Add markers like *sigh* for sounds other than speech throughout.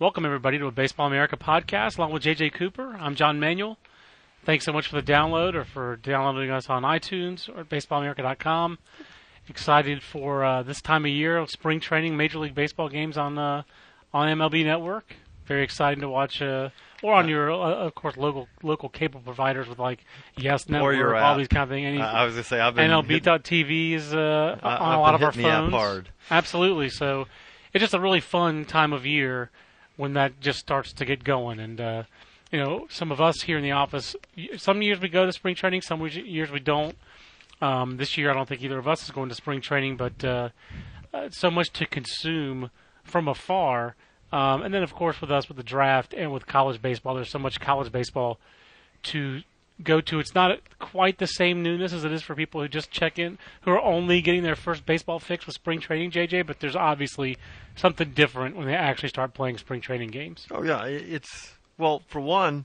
Welcome, everybody, to a Baseball America podcast along with JJ Cooper. I'm John Manuel. Thanks so much for the download or for downloading us on iTunes or at baseballamerica.com. Excited for uh, this time of year of spring training, Major League Baseball games on uh, on MLB Network. Very exciting to watch, uh, or on your, uh, of course, local local cable providers with like Yes Network, your all app. these kind of things. Any, I was gonna say I've been MLB.TV is uh, on I've a lot of our hitting the app phones. Absolutely. So it's just a really fun time of year when that just starts to get going. And uh, you know, some of us here in the office, some years we go to spring training, some years we don't. Um, this year, I don't think either of us is going to spring training, but uh, uh, so much to consume from afar. Um, and then, of course, with us with the draft and with college baseball, there's so much college baseball to go to. It's not quite the same newness as it is for people who just check in, who are only getting their first baseball fix with spring training, JJ. But there's obviously something different when they actually start playing spring training games. Oh yeah, it's well for one,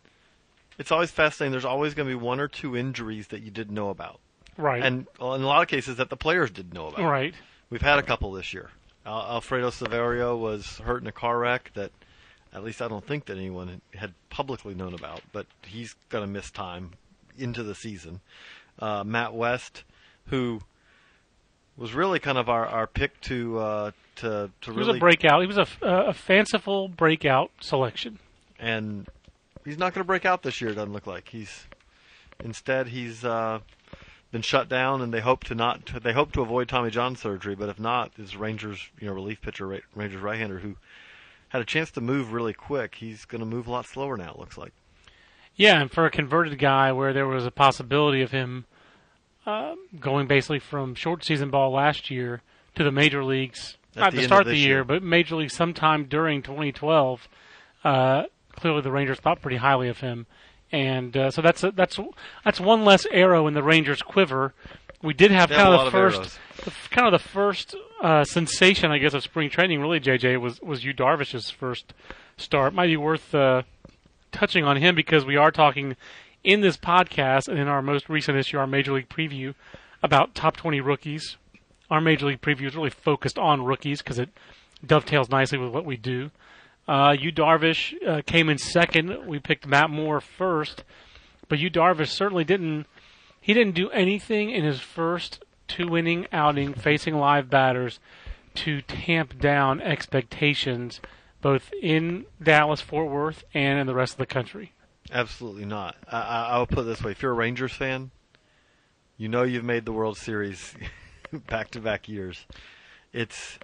it's always fascinating. There's always going to be one or two injuries that you didn't know about, Right. and well, in a lot of cases that the players didn't know about. right. We've had a couple this year. Al- Alfredo Silverio was hurt in a car wreck that, at least I don't think that anyone had publicly known about, but he's going to miss time into the season. Uh, Matt West, who was really kind of our, our pick to uh, to to He was a breakout. He was a, a fanciful breakout selection. and he's not going to break out this year. It doesn't look like he's. Instead, he's uh, been shut down, and they hope to not. They hope to avoid Tommy John surgery, but if not, is Rangers you know relief pitcher Rangers right-hander who had a chance to move really quick. He's going to move a lot slower now. It looks like. Yeah, and for a converted guy where there was a possibility of him uh, going basically from short season ball last year to the major leagues, At not the to start of the year, year. but major league sometime during 2012. Uh, clearly, the Rangers thought pretty highly of him, and uh, so that's a, that's that's one less arrow in the Rangers' quiver. We did have kind of lot the of first, the, f- kind of the first uh, sensation, I guess, of spring training. Really, JJ was was Yu Darvish's first start. Might be worth uh, touching on him because we are talking in this podcast and in our most recent issue, our Major League preview, about top 20 rookies. Our Major League preview is really focused on rookies because it dovetails nicely with what we do. Uh, Yu Darvish uh, came in second. We picked Matt Moore first, but Yu Darvish certainly didn't. He didn't do anything in his first two-inning outing facing live batters to tamp down expectations, both in Dallas, Fort Worth, and in the rest of the country. Absolutely not. I, I, I'll put it this way: if you're a Rangers fan, you know you've made the World Series *laughs* back-to-back years. It's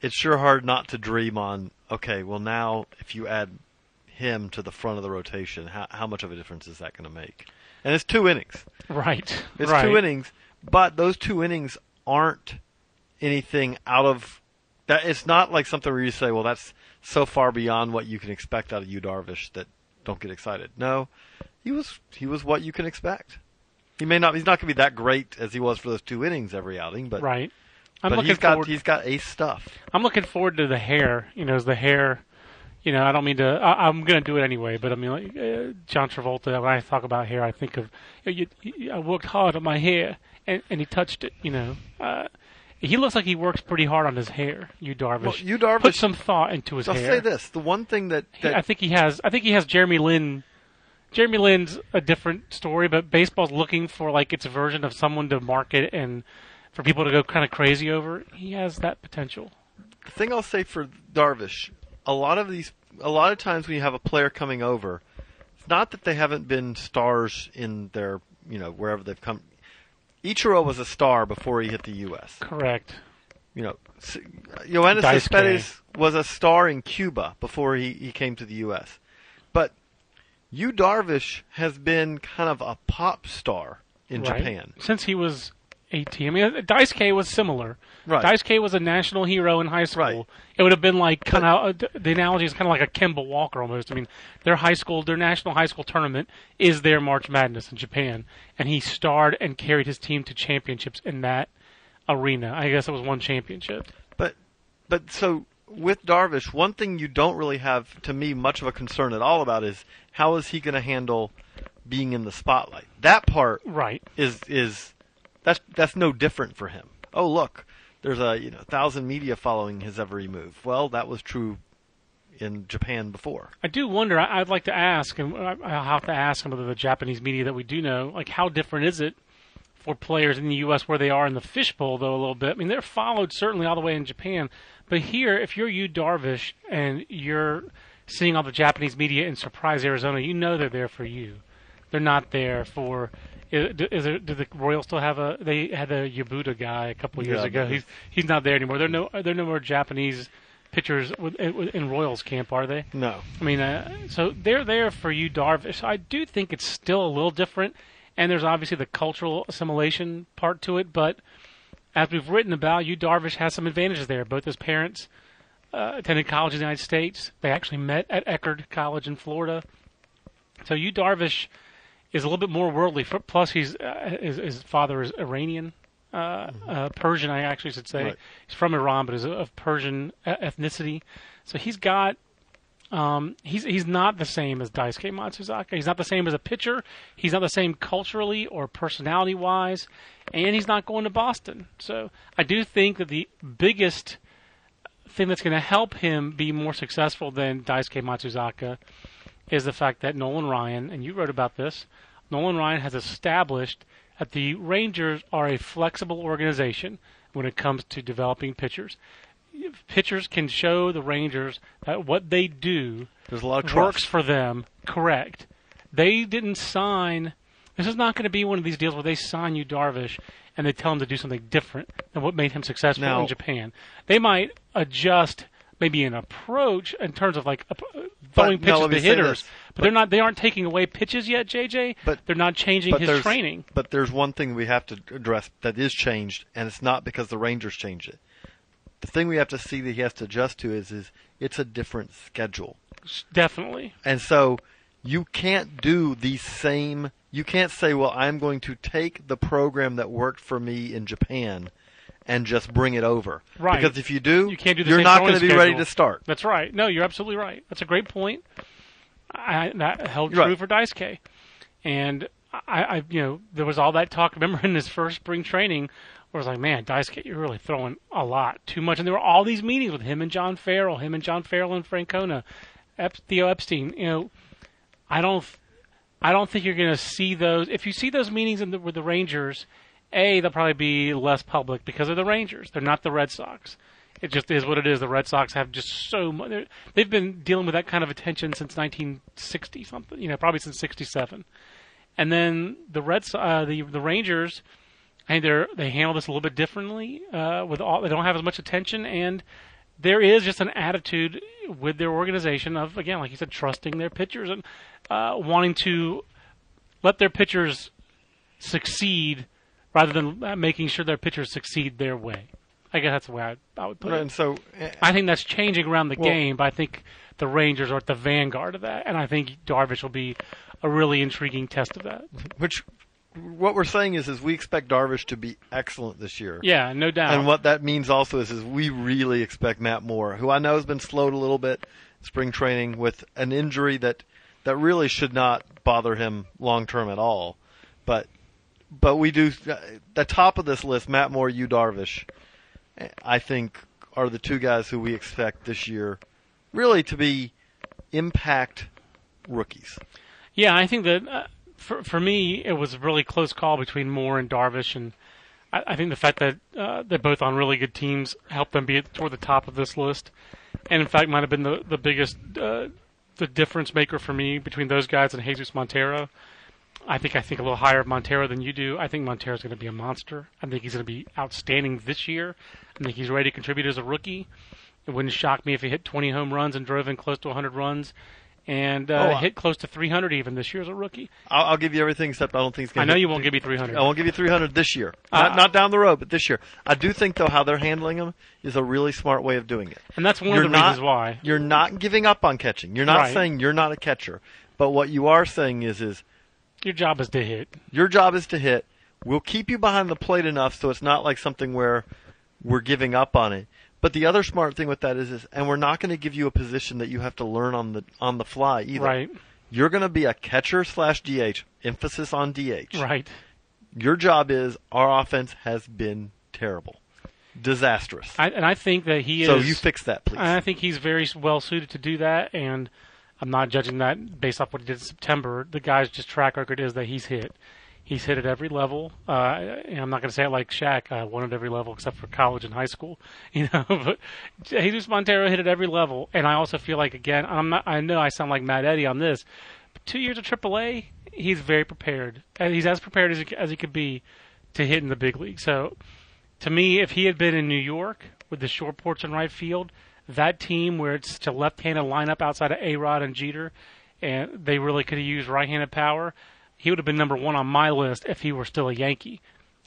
it's sure hard not to dream on. Okay, well now if you add him to the front of the rotation, how how much of a difference is that going to make? And it's two innings. Right. It's right. two innings, but those two innings aren't anything out of that. It's not like something where you say, "Well, that's so far beyond what you can expect out of you, Darvish." That don't get excited. No, he was he was what you can expect. He may not. He's not going to be that great as he was for those two innings every outing, but Right. I'm but he's got forward. he's got ace stuff. I'm looking forward to the hair. You know, as the hair. You know, I don't mean to. I, I'm going to do it anyway, but I mean, like uh, John Travolta. When I talk about hair, I think of you, you, I worked hard on my hair, and, and he touched it. You know, uh, he looks like he works pretty hard on his hair. Yu Darvish. Well, Yu Darvish- put some thought into his hair. I'll say this: the one thing that, He- that I think he has. I think he has Jeremy Lin. Jeremy Lin's a different story, but baseball's looking for like its version of someone to market and for people to go kind of crazy over. He has that potential. the thing I'll say for Darvish, a lot of these, a lot of times when you have a player coming over, it's not that they haven't been stars in their, you know, wherever they've come. Ichiro was a star before he hit the U.S. Correct. You know, S- Yoenis Cespedes was a star in Cuba before he, he came to the U.S. But Yu Darvish has been kind of a pop star in Right. Japan. since he was 18. I mean, Dice K was similar. Right. Dice K was a national hero in high school. Right. It would have been like kind of uh, the analogy is kind of like a Kemba Walker almost. I mean, their high school, their national high school tournament is their March Madness in Japan, and he starred and carried his team to championships in that arena. I guess it was one championship. But but so with Darvish, one thing you don't really have to me much of a concern at all about is how is he going to handle being in the spotlight. That part Right. is is that's that's no different for him. Oh look, there's a you know thousand media following his every move. Well, that was true in Japan before. I do wonder. I'd like to ask, and I'll have to ask some of the Japanese media that we do know, like how different is it for players in the U.S. where they are in the fishbowl, though a little bit. I mean, they're followed certainly all the way in Japan, but here, if you're Yu Darvish and you're seeing all the Japanese media in Surprise, Arizona, you know they're there for you. They're not there for. Is, is there, do the Royals still have a? They had a Yabuta guy a couple of years Yeah, ago. He's he's not there anymore. There are no there are no more Japanese pitchers in Royals camp, are they? No, I mean, uh, so they're there for you, Darvish. I do think it's still a little different, and there's obviously the cultural assimilation part to it. But as we've written about, you, Darvish has some advantages there. Both his parents uh, attended college in the United States. They actually met at Eckerd College in Florida. So you, Darvish, is a little bit more worldly. Plus, he's uh, his, his father is Iranian. Uh, uh, Persian, I actually should say. Right. He's from Iran, but is of Persian uh, ethnicity. So he's got um, he's he's not the same as Daisuke Matsuzaka. He's not the same as a pitcher. He's not the same culturally or personality wise, and he's not going to Boston. So I do think that the biggest thing that's going to help him be more successful than Daisuke Matsuzaka is the fact that Nolan Ryan, and you wrote about this, Nolan Ryan has established that the Rangers are a flexible organization when it comes to developing pitchers. Pitchers can show the Rangers that what they do there's a lot of trust. works for them. Correct. They didn't sign. This is not going to be one of these deals where they sign Yu Darvish and they tell him to do something different than what made him successful Now- in Japan. They might adjust maybe an approach in terms of like throwing But, no, pitches let to hitters, this. but, they're not. They aren't taking away pitches yet, JJ. But- they're not changing his training. But there's one thing we have to address that is changed, and it's not because the Rangers changed it. The thing we have to see that he has to adjust to is, is it's a different schedule. Definitely. And so you can't do the same. You can't say, well, I'm going to take the program that worked for me in Japan and just bring it over. Right. Because if you do, You can't do the you're not going to be ready to start. That's right. No, you're absolutely right. That's a great point. I, that held true right. for Daisuke. And I, I, you know, there was all that talk. *laughs* Remember in his first spring training, where it was like, man, Daisuke, you're really throwing a lot, too much. And there were all these meetings with him and John Farrell, him and John Farrell and Francona, Ep- Theo Epstein. You know, I don't, I don't think you're going to see those. If you see those meetings in the, with the Rangers, a they'll probably be less public because of the Rangers. They're not the Red Sox. It just is what it is. The Red Sox have just so much. They've been dealing with that kind of attention since 1960 something. You know, probably since '67. And then the Red uh, the the Rangers, I think they they handle this a little bit differently. Uh, with all they don't have as much attention, and there is just an attitude with their organization of again, like you said, trusting their pitchers and uh, wanting to let their pitchers succeed rather than uh, making sure their pitchers succeed their way. I guess that's the way I, I would put Right, it. and so eh, I think that's changing around the Well- game, but I think the Rangers are at the vanguard of that, and I think Darvish will be a really intriguing test of that. which what we're saying is, is we expect Darvish to be excellent this year. Yeah, no doubt. And what that means also is, is we really expect Matt Moore, who I know has been slowed a little bit in spring training with an injury that that really should not bother him long term at all. But but we do the top of this list, Matt Moore, Yu Darvish, I think are the two guys who we expect this year really to be impact rookies. Yeah, I think that uh, for for me, it was a really close call between Moore and Darvish, and I, I think the fact that uh, they're both on really good teams helped them be toward the top of this list, and in fact, might have been the the biggest uh, the difference maker for me between those guys and Jesus Montero. I think I think a little higher of Montero than you do. I think Montero's going to be a monster. I think he's going to be outstanding this year. I think he's ready to contribute as a rookie. It wouldn't shock me if he hit 20 home runs and drove in close to 100 runs, and uh, Oh, hit close to 300 even this year as a rookie. I'll, I'll give you everything except I don't think it's going to I know you won't give me 300. I won't give you 300 this year. Not, Uh, not down the road, but this year. I do think, though, how they're handling him is a really smart way of doing it. And that's one You're of the not- reasons why. You're not giving up on catching. You're not Right. saying you're not a catcher. But what you are saying is, is Your job is to hit. your job is to hit. We'll keep you behind the plate enough so it's not like something where we're giving up on it. But the other smart thing with that is, is and we're not going to give you a position that you have to learn on the on the fly either. Right. You're going to be a catcher slash DH. Emphasis on DH. Right. Your job is our offense has been terrible. disastrous. I, and I think that he so is. you fix that, please. And I think he's very well suited to do that, and I'm not judging that based off what he did in September. The guy's just track record is that he's hit. He's hit at every level. Uh, and I'm not going to say it like Shaq. I won at every level except for college and high school. *laughs* You know, but Jesus Montero hit at every level, and I also feel like again, I'm not. I know I sound like Matt Eddy on this. But two years of AAA, he's very prepared. He's as prepared as he, as he could be to hit in the big league. So, to me, if he had been in New York with the short porch and right field, that team where it's a left-handed lineup outside of A Rod and Jeter, and they really could have used right-handed power. He would have been number one on my list if he were still a Yankee.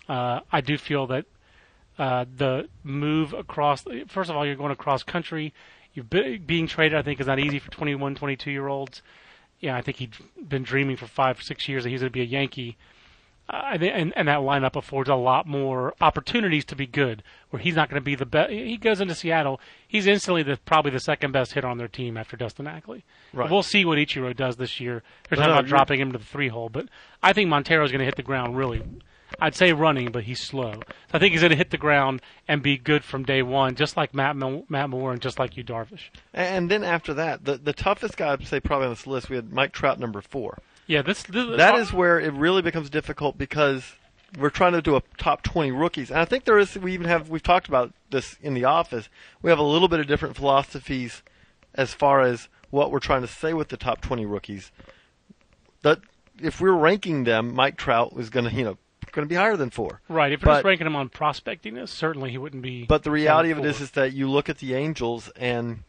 Uh, I do feel that uh, the move across. First of all, you're going across country. You're be, being traded. I think is not easy for 21, 22 year olds. Yeah, I think he'd been dreaming for five, six years that he's going to be a Yankee. Uh, and, and that lineup affords a lot more opportunities to be good. Where he's not going to be the best. He goes into Seattle. He's instantly the probably the second best hitter on their team after Dustin Ackley. Right. We'll see what Ichiro does this year. They're talking no, about dropping him to the three hole, but I think Montero's going to hit the ground really. I'd say running, but he's slow. So I think he's going to hit the ground and be good from day one, just like Matt Mo- Matt Moore and just like Yu Darvish. and then after that, the the toughest guy I'd say probably on this list, we had Mike Trout number four. Yeah, this, this That is where it really becomes difficult because we're trying to do a top 20 rookies. And I think there is, we even have, we've talked about this in the office. We have a little bit of different philosophies as far as what we're trying to say with the top 20 rookies. That if we're ranking them, Mike Trout is going to, you know, going to be higher than four. right. If you're just ranking him on prospectingness, certainly he wouldn't be. But the reality of it is, is that you look at the Angels and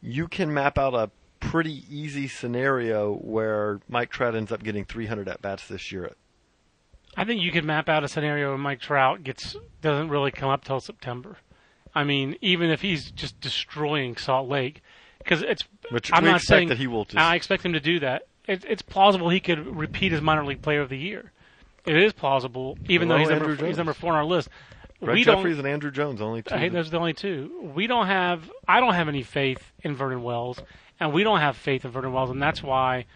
you can map out a pretty easy scenario where Mike Trout ends up getting 300 at bats this year. I think you could map out a scenario where Mike Trout gets doesn't really come up till September. I mean, even if he's just destroying Salt Lake, because it's. Which I'm not expect saying that he will just- I expect him to do that. It, it's plausible he could repeat as minor league player of the year. It is plausible, even though he's number, he's number four on our list. Brett we Jefferies and Andruw Jones, only two. Hey, those are the only two. We don't have. I don't have any faith in Vernon Wells, and we don't have faith in Vernon Wells, and that's why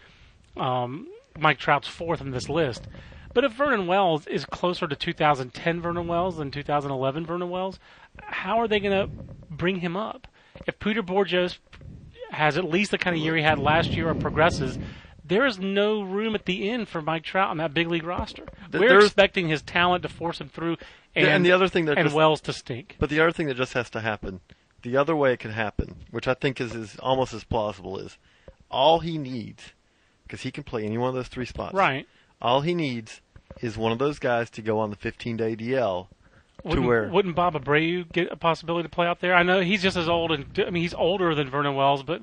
um, Mike Trout's fourth on this list. But if Vernon Wells is closer to 2010 Vernon Wells than 2011 Vernon Wells, how are they going to bring him up? If Peter Bourjos has at least the kind of year he had last year or progresses, there is no room at the end for Mike Trout on that big league roster. We're there's- expecting his talent to force him through, and, and the other thing that and just, Wells to stink. but the other thing that just has to happen, the other way it could happen, which I think is, is almost as plausible, is all he needs, because he can play any one of those three spots. Right. All he needs is one of those guys to go on the 15-day DL to Wouldn't, where wouldn't Bob Abreu get a possibility to play out there? I know he's just as old, and I mean he's older than Vernon Wells, but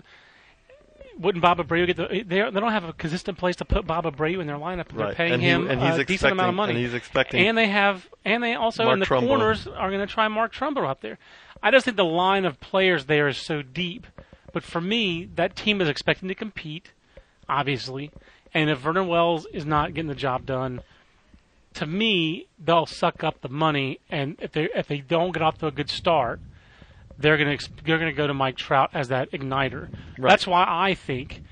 wouldn't Bob Abreu get the? They they don't have a consistent place to put Bob Abreu in their lineup. and They're paying And he- him and he's a decent amount of money, and he's expecting and they have, and they also Mark in the Trumbo. corners are going to try Mark Trumbo out there. I just think the line of players there is so deep. But for me, that team is expecting to compete, obviously, and if Vernon Wells is not getting the job done to me, they'll suck up the money, and if they if they don't get off to a good start, they're gonna they're gonna go to Mike Trout as that igniter. Right. That's why I think.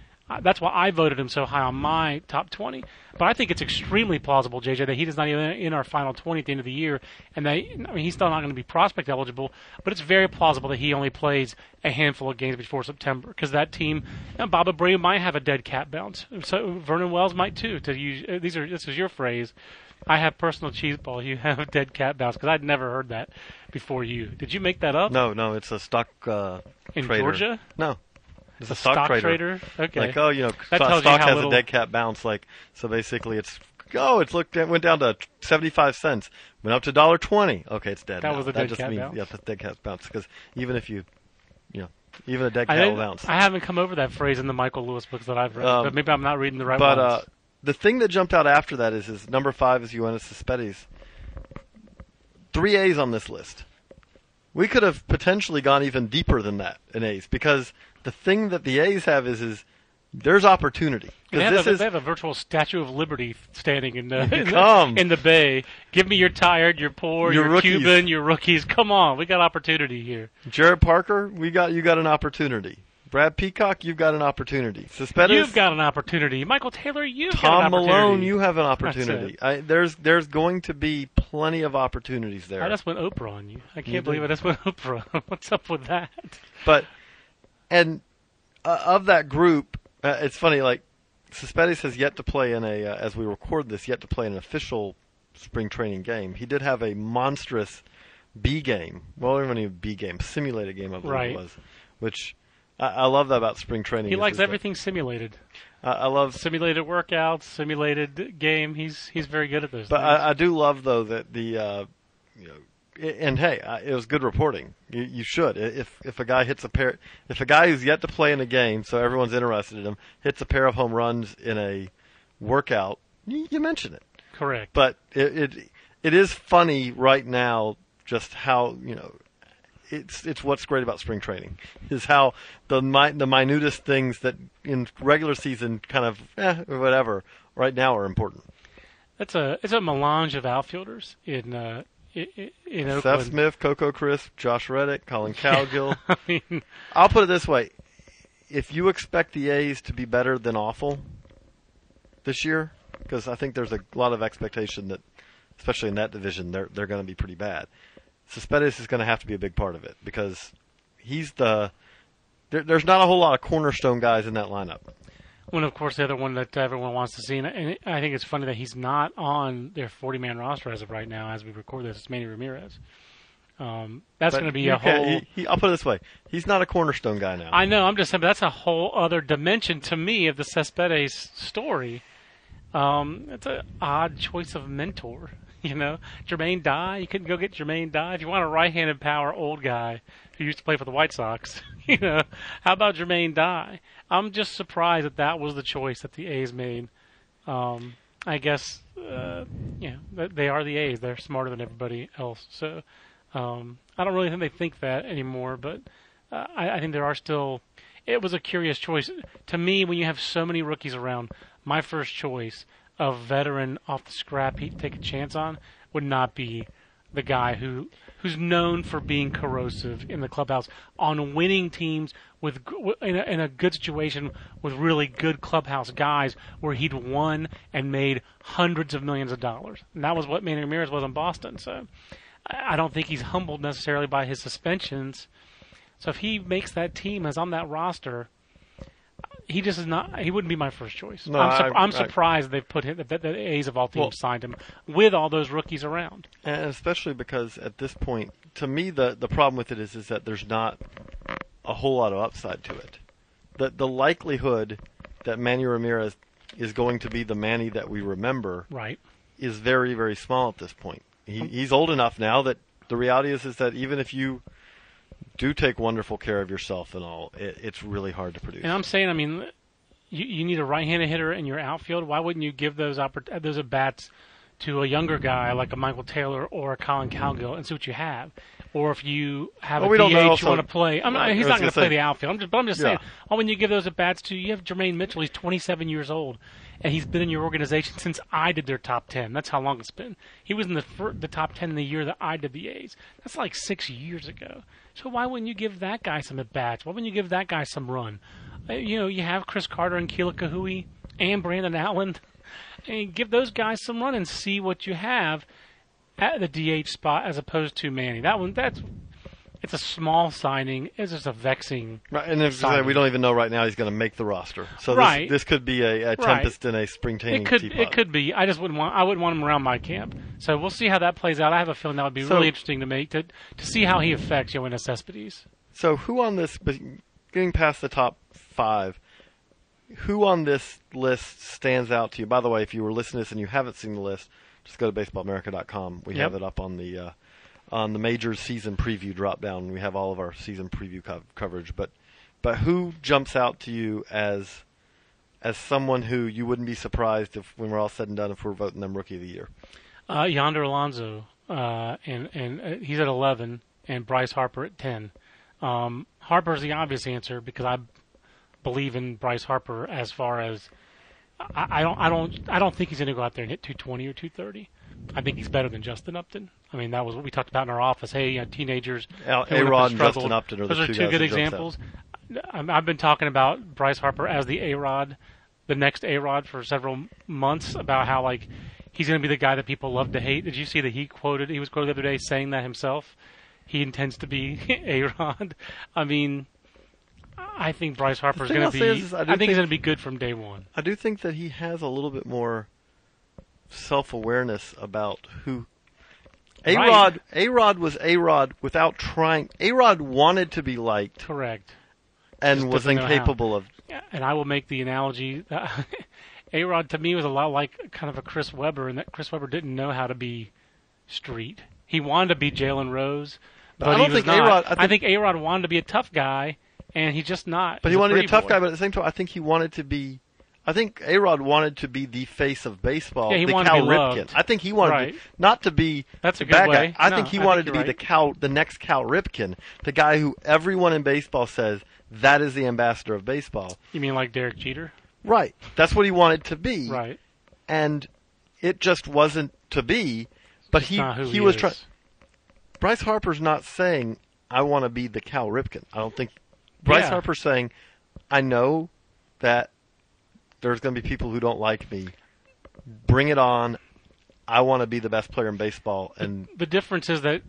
That's why I voted him so high on my top 20. But I think it's extremely plausible, JJ, that he is not even in our final 20 at the end of the year. And they, I mean, he's still not going to be prospect eligible, but it's very plausible that he only plays a handful of games before September because that team, and Bob Abreu might have a dead cat bounce. So Vernon Wells might too. To use uh, these are this is your phrase. I have personal cheese ball. You have *laughs* dead cat bounce because I'd never heard that before you. Did you make that up no, no, it's a stock uh, in trader. Georgia? No, it's a, A stock, trader. Okay. Like oh, you know, That stock, stock has little- a dead cat bounce. Like so, basically, it's oh, it's looked it went down to seventy five cents, went up to dollar twenty. Okay, it's dead. That now. was a that dead just cat means, bounce. Yeah, that's dead cat bounce. Because even if you, you know, even a dead cat will bounce. I haven't come over that phrase in the Michael Lewis books that I've read, Um, but maybe I'm not reading the right but ones. uh, the thing that jumped out after that is is number five is Yoenis Cespedes. Three A's on this list. We could have potentially gone even deeper than that in A's because the thing that the A's have is is there's opportunity. they, have this a, is they have a virtual Statue of Liberty standing in the, in the in the bay. Give me your tired, your poor, Your your, rookies. Cuban, your rookies. Come on, we got opportunity here. Jarrod Parker. We got you got an opportunity. Brad Peacock, you've got an opportunity. Cespedes, You've got an opportunity. Michael Taylor, you've got Tom an opportunity. Milone, you have an opportunity. I, there's there's going to be plenty of opportunities there. I just went Oprah on you. I can't You believe did. I just went *laughs* Oprah. What's up with that? But and uh, of that group, uh, it's funny. Like Cespedes has yet to play in a, uh, as we record this, yet to play in an official spring training game. He did have a monstrous B game. Well, not even a B game, simulated game, I believe Right. it was. Which I, I love that about spring training. He likes is that- everything simulated. I, I love Simulated workouts, simulated game. He's he's very good at those. But things. I, I do love though that the uh, you know, and hey, it was good reporting. You, you should if if a guy hits a pair, if a guy who's yet to play in a game, so everyone's interested in him, hits a pair of home runs in a workout, you, you mention it. Correct. But it, it it is funny right now just how you know. It's it's what's great about spring training is how the mi- the minutest things that in regular season kind of eh, whatever right now are important. That's a it's a melange of outfielders in uh, i- i- in Seth Smith, Coco Crisp, Josh Reddick, Collin *laughs* Cowgill. I mean, I'll put it this way: if you expect the A's to be better than awful this year, because I think there's a lot of expectation that, especially in that division, they're they're going to be pretty bad. Cespedes is going to have to be a big part of it because he's the. There, there's not a whole lot of cornerstone guys in that lineup. one of course the other one that everyone wants to see, and, I think it's funny that he's not on their 40 man roster as of right now as we record this. It's Manny Ramirez. Um, that's going to be a whole. He, he, I'll put it this way: he's not a cornerstone guy now. I know. I'm just saying, but that's a whole other dimension to me of the Cespedes story. Um, it's an odd choice of mentor. *laughs* You know, Jermaine Dye. You couldn't go get Jermaine Dye if you want a right-handed power old guy who used to play for the White Sox. *laughs* You know, how about Jermaine Dye? I'm just surprised that that was the choice that the A's made. Um, I guess, uh, yeah, they are the A's. They're smarter than everybody else. So, um, I don't really think they think that anymore. But uh, I, I think there are still. It was a curious choice to me when you have so many rookies around. My first choice of veteran off the scrap heap take a chance on would not be the guy who who's known for being corrosive in the clubhouse on winning teams with in a, in a good situation with really good clubhouse guys where he'd won and made hundreds of millions of dollars. And that was what Manny Ramirez was in Boston. So I don't think he's humbled necessarily by his suspensions. So if he makes that team as on that roster, he just is not. He wouldn't be my first choice. No, I'm, sup- I- I'm I- surprised they've put him. That that the A's of all teams Well- signed him with all those rookies around. And especially because at this point, to me, the the problem with it is is that there's not a whole lot of upside to it. The the likelihood that Manny Ramirez is going to be the Manny that we remember Right. is very very small at this point. He, he's old enough now that the reality is is that even if you do take wonderful care of yourself and all, it, it's really hard to produce. And I'm saying, I mean, you, you need a right-handed hitter in your outfield. Why wouldn't you give those oppor- uh, those at bats to a younger guy like a Michael Taylor or a Collin Cowgill and see what you have? Or if you have Well, a DH don't you want to play, I'm not, he's not going to play the outfield. I'm just, but I'm just Yeah. saying, why wouldn't you give those at bats to? You have Jermaine Mitchell. He's 27 years old, and he's been in your organization since I did their top 10. That's how long it's been. He was in the fir- the top 10 in the year that I did the A's. That's like six years ago. So why wouldn't you give that guy some at bats? Why wouldn't you give that guy some run? Uh, you know, you have Chris Carter and Kila Ka'aihue and Brandon Allen, *laughs* and give those guys some run and see what you have at the DH spot as opposed to Manny. That one, that's it's a small signing. It's just a vexing. Right, and if, Signing. we don't even know right now he's going to make the roster. So Right. this, this could be a, a Right. tempest in a spring training It could teapot. it could be. I just wouldn't want. I wouldn't want him around my camp. So we'll see how that plays out. I have a feeling that would be So- really interesting to make to to see how he affects Yoenis Cespedes. So who on this, getting past the top five, who on this list stands out to you? By the way, if you were listening to this and you haven't seen the list, just go to baseballamerica.com. We have it up on the uh, on the major season preview drop down. We have all of our season preview co- coverage. But but who jumps out to you as as someone who you wouldn't be surprised if when we're all said and done if we're voting them rookie of the year? Uh, Yonder Alonso, uh, and and uh, he's at eleven, and Bryce Harper at ten. Um, Harper's the obvious answer because I believe in Bryce Harper as far as I, I don't I don't I don't think he's going to go out there and hit 220 or 230. I think he's better than Justin Upton. I mean, that was what we talked about in our office. Hey, uh, teenagers, Al- A-Rod and. Justin Upton are the Those two are two good that jumps out. examples. I've been talking about Bryce Harper as the A Rod, the next A Rod for several months about how like he's going to be the guy that people love to hate. Did you see that he quoted? He was quoted the other day saying that himself. He intends to be *laughs* A Rod. I mean, I think Bryce Harper is going to be. is I I, think, think- he's going to be good from day one. I do think that he has a little bit more self-awareness about who. A Right. Rod, A Rod was A Rod without trying. A Rod wanted to be liked Correct. and Just was doesn't know how. incapable of. And I will make the analogy uh, *laughs* that A Rod to me was a lot like kind of a Chris Webber, and that Chris Webber didn't know how to be street. He wanted to be Jalen Rose, but, I don't think not. A-Rod- I I think A Rod wanted to be a tough guy, and he's just not. But he wanted to be a tough boy. guy, but at the same time, I think he wanted to be. I think A Rod wanted to be the face of baseball. Yeah, he the wanted to be Ripken. loved. I think he wanted Right. to, not to be That's a good way. guy. I No, think he I wanted think to be the right. Cal, the next Cal Ripken, the guy who everyone in baseball says that is the ambassador of baseball. You mean like Derek Jeter? Right. That's what he wanted to be. Right. And it just wasn't to be. But he he, he was trying. Bryce Harper's not saying I want to be the Cal Ripken. I don't think Bryce Yeah. Harper's saying I know that there's going to be people who don't like me. Bring it on. I want to be the best player in baseball and The difference is that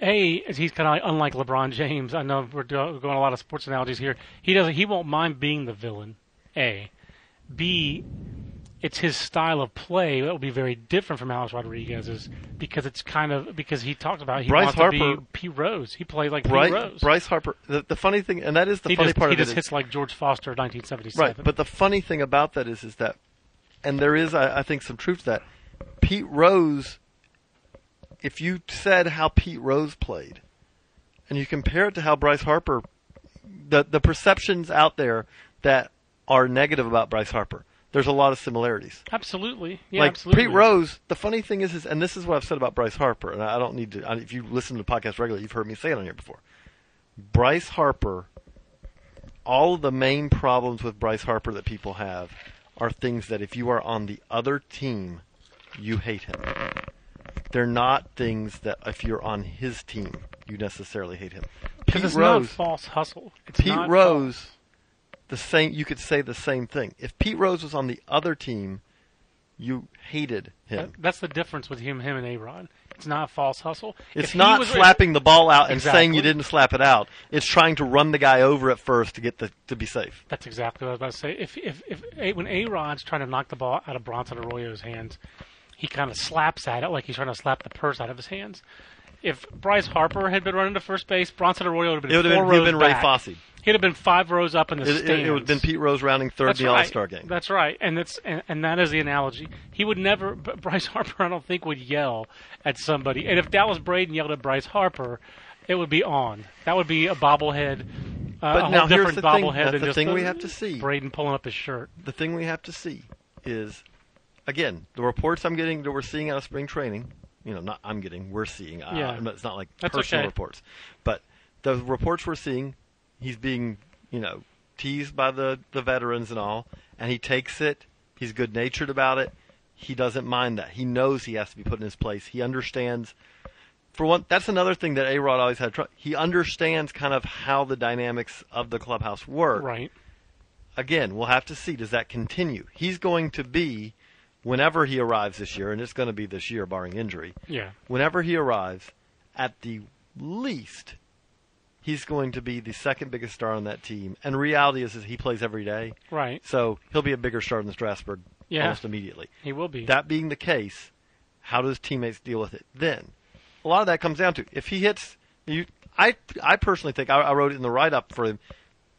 a is he's kind of like, unlike LeBron James. I know we're going a lot of sports analogies here. He doesn't. He won't mind being the villain. A, B, it's his style of play that will be very different from Alex Rodriguez's because it's kind of because he talked about he Bryce wants to Harper- be P Rose. He played like Bryce, P Rose. Bryce Harper. The, the funny thing, and that is the he funny just, part he of it. just is- hits like George Foster, 1977. Right, but the funny thing about that is, is that, and there is, I, I think, some truth to that. Pete Rose, if you said how Pete Rose played, and you compare it to how Bryce Harper, the the perceptions out there that are negative about Bryce Harper, there's a lot of similarities. absolutely, yeah, like absolutely. Pete Rose, the funny thing is, is, and this is what I've said about Bryce Harper, and I don't need to. I- If you listen to the podcast regularly, you've heard me say it on here before. Bryce Harper, all of the main problems with Bryce Harper that people have are things that if you are on the other team, you hate him. They're not things that if you're on his team, you necessarily hate him. because Pete it's not Rose, false hustle. It's Pete not Rose, false. The same. You could say the same thing. If Pete Rose was on the other team, you hated him. That's the difference with him, him and A Rod. It's not a false hustle. It's If not was- slapping the ball out and saying you didn't slap it out. It's trying to run the guy over at first to get the to be safe. That's exactly what I was about to say. If if if a, when A Rod's trying to knock the ball out of Bronson Arroyo's hands, he kind of slaps at it like he's trying to slap the purse out of his hands. If Bryce Harper had been running to first base, Bronson Arroyo would have been It would have been, he'd rows been Ray back. He'd have been five rows up in the It, it, stands. it would have been Pete Rose rounding third That's in the right. All Star game. That's right, and that's and, and that is the analogy. He would never. Bryce Harper, I don't think, would yell at somebody. And if Dallas Braden yelled at Bryce Harper, it would be on. That would be a bobblehead. Uh, But a now here's different the thing- that's the thing a- we have to see. Braden pulling up his shirt. the thing we have to see is, again, the reports I'm getting that we're seeing out of spring training. You know, not I'm getting, we're seeing. Uh, Yeah. It's not like That's personal okay. reports, but the reports we're seeing, he's being, you know, teased by the the veterans and all, and he takes it. He's good natured about it. He doesn't mind that. He knows he has to be put in his place. He understands. For one, that's another thing that A Rod always had. Tr- he understands kind of how the dynamics of the clubhouse work Right. again, we'll have to see. Does that continue? He's going to be, whenever he arrives this year, and it's going to be this year, barring injury, Yeah. whenever he arrives, at the least, he's going to be the second biggest star on that team. And reality is, is he plays every day, Right. so he'll be a bigger star than Strasburg Yeah. almost immediately. He will be. That being the case, how does teammates deal with it? Then, a lot of that comes down to if he hits. You, I, I personally think I, I wrote it in the write up for him.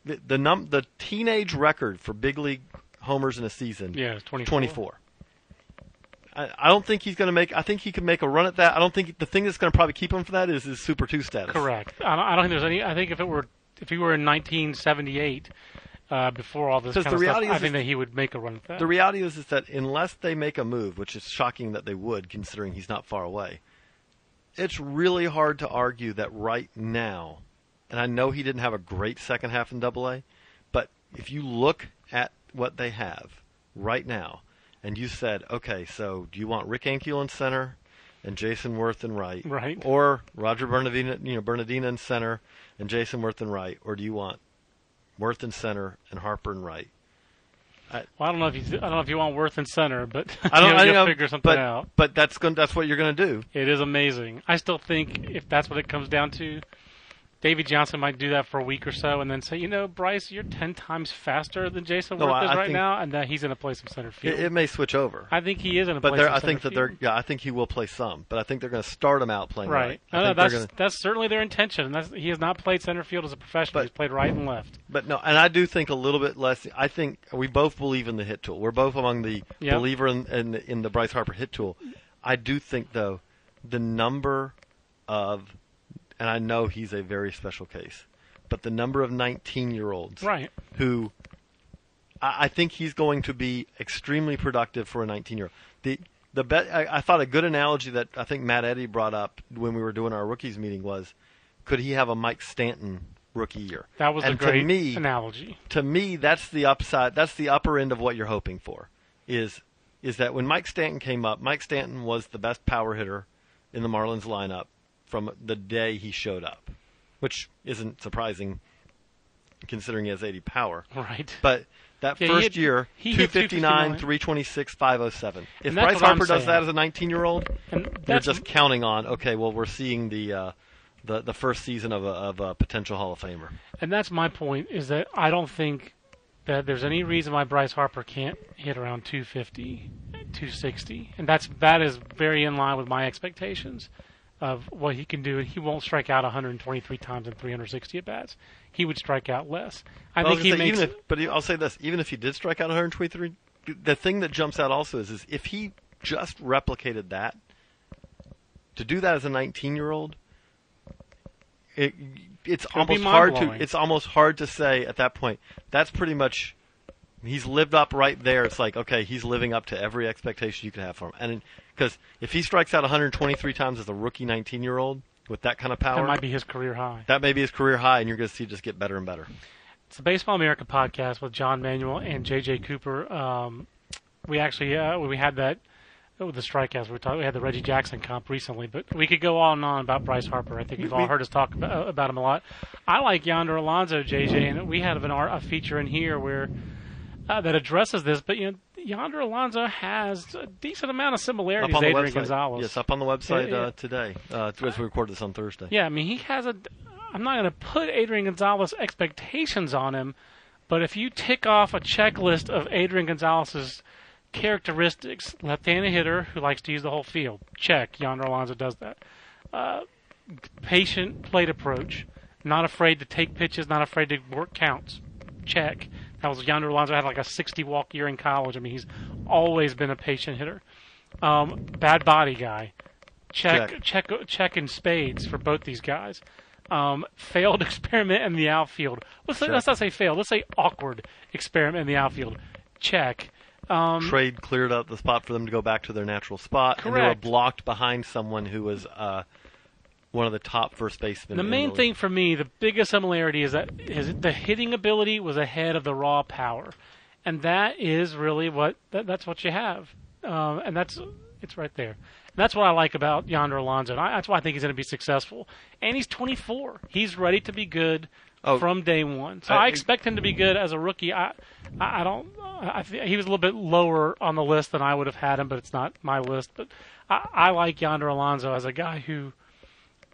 The the, num, the teenage record for big league homers in a season. yeah. It's 24. 24. I, I don't think he's going to make. I think he can make a run at that. I don't think the thing that's going to probably keep him from that is his Super Two status. Correct. I don't, I don't think there's any. I think if it were if he were in 1978, uh, before all this kind the of stuff, reality I think that he would make a run at that. The reality is, is that unless they make a move, which is shocking that they would, considering he's not far away, it's really hard to argue that right now. And I know he didn't have a great second half in Double A, but if you look at what they have right now, and you said, okay, so do you want Rick Ankiel in center and Jayson Werth in right, Right. or Roger Bernadina, you know, Bernadina in center and Jayson Werth in right, or do you want Werth in center, and Harper and right. Well, I don't know if you I don't know if you want Werth in center, but *laughs* I don't. you'll, I you'll know, figure something but, out. But that's going. That's what you're going to do. It is amazing. I still think if that's what it comes down to, Davey Johnson might do that for a week or so, and then say, you know, Bryce, you're ten times faster than Jayson No, Werth is I right now, and that he's going to play some center field. It, it may switch over. I think he is going to But play there, some I think that they're. Yeah, I think he will play some. But I think they're going to start him out playing right. Right. I No, no, that's gonna- that's certainly their intention. That's, he has not played center field as a professional. But- He's played right and left. But no, and I do think a little bit less. I think we both believe in the hit tool. We're both among the Yep. believer in, in in the Bryce Harper hit tool. I do think though, the number of, and I know he's a very special case, but the number of 19 year olds Right. who I, I think he's going to be extremely productive for a 19 year old. The the bet I, I thought a good analogy that I think Matt Eddy brought up when we were doing our rookies meeting was, could he have a Mike Stanton rookie year? That was and a great to me, analogy. to me, that's the upside. That's the upper end of what you're hoping for. Is is that when Mike Stanton came up, Mike Stanton was the best power hitter in the Marlins lineup from the day he showed up, which isn't surprising considering he has 80 power. Right. But that Yeah, he first hit- year, he 259, 259. 326, 507. If Bryce Harper does that as a 19 year old, you're just counting on okay. Well, we're seeing the uh, the the first season of a, of a potential Hall of Famer. And that's my point is that I don't think that there's any reason why Bryce Harper can't hit around 250, 260. And that's that is very in line with my expectations of what he can do. He won't strike out 123 times in 360 at bats. He would strike out less. I Well, think was he say, makes if, but I'll say this: even if he did strike out 123, the thing that jumps out also is, is if he just replicated that, to do that as a 19 year old, it it's be almost hard to it's almost hard to say at that point. That's pretty much he's lived up right there. It's like okay, he's living up to every expectation you could have for him, and because if he strikes out 123 times as a rookie 19 year old with that kind of power, that might be his career high. that may be his career high, and you're going to see it just get better and better. It's the Baseball America podcast with John Manuel and JJ Cooper. Um, we actually uh, we had that with the strikeouts. We talked. We had the Reggie Jackson comp recently, but we could go on and on about Bryce Harper. I think you've all heard us talk about, about him a lot. I like Yonder Alonso, JJ, and we had an a feature in here where uh, that addresses this. But you know, Yonder Alonso has a decent amount of similarities to Adrian website. Gonzalez. Yes, up on the website Yeah, yeah. Uh, today. Uh, as we record this on Thursday. Yeah, I mean, he has a. I'm not going to put Adrian Gonzalez expectations on him, but if you tick off a checklist of Adrian Gonzalez's characteristics, left-handed hitter who likes to use the whole field, check. Yonder Alonso does that. Uh, patient plate approach, not afraid to take pitches, not afraid to work counts, check. Was Yonder Alonso had like a 60 walk year in college. I mean, he's always been a patient hitter. Um, bad body guy, check, check, check in spades for both these guys. Um, failed *laughs* experiment in the outfield. Let's, say, let's not say failed. Let's say awkward experiment in the outfield. Check. Um, Trade cleared up the spot for them to go back to their natural spot, and they were blocked behind someone who was uh, one of the top first basemen. the in main league. thing for me, the biggest similarity is that his, the hitting ability was ahead of the raw power, and that is really what that, that's what you have, um, and that's it's right there. And that's what I like about Yonder Alonso. And I, that's why I think he's going to be successful. And he's 24. He's ready to be good Oh. from day one. So I- I, expect him to be good as a rookie. I, I, don't. I, I he was a little bit lower on the list than I would have had him, but it's not my list. But I, I like Yonder Alonso as a guy who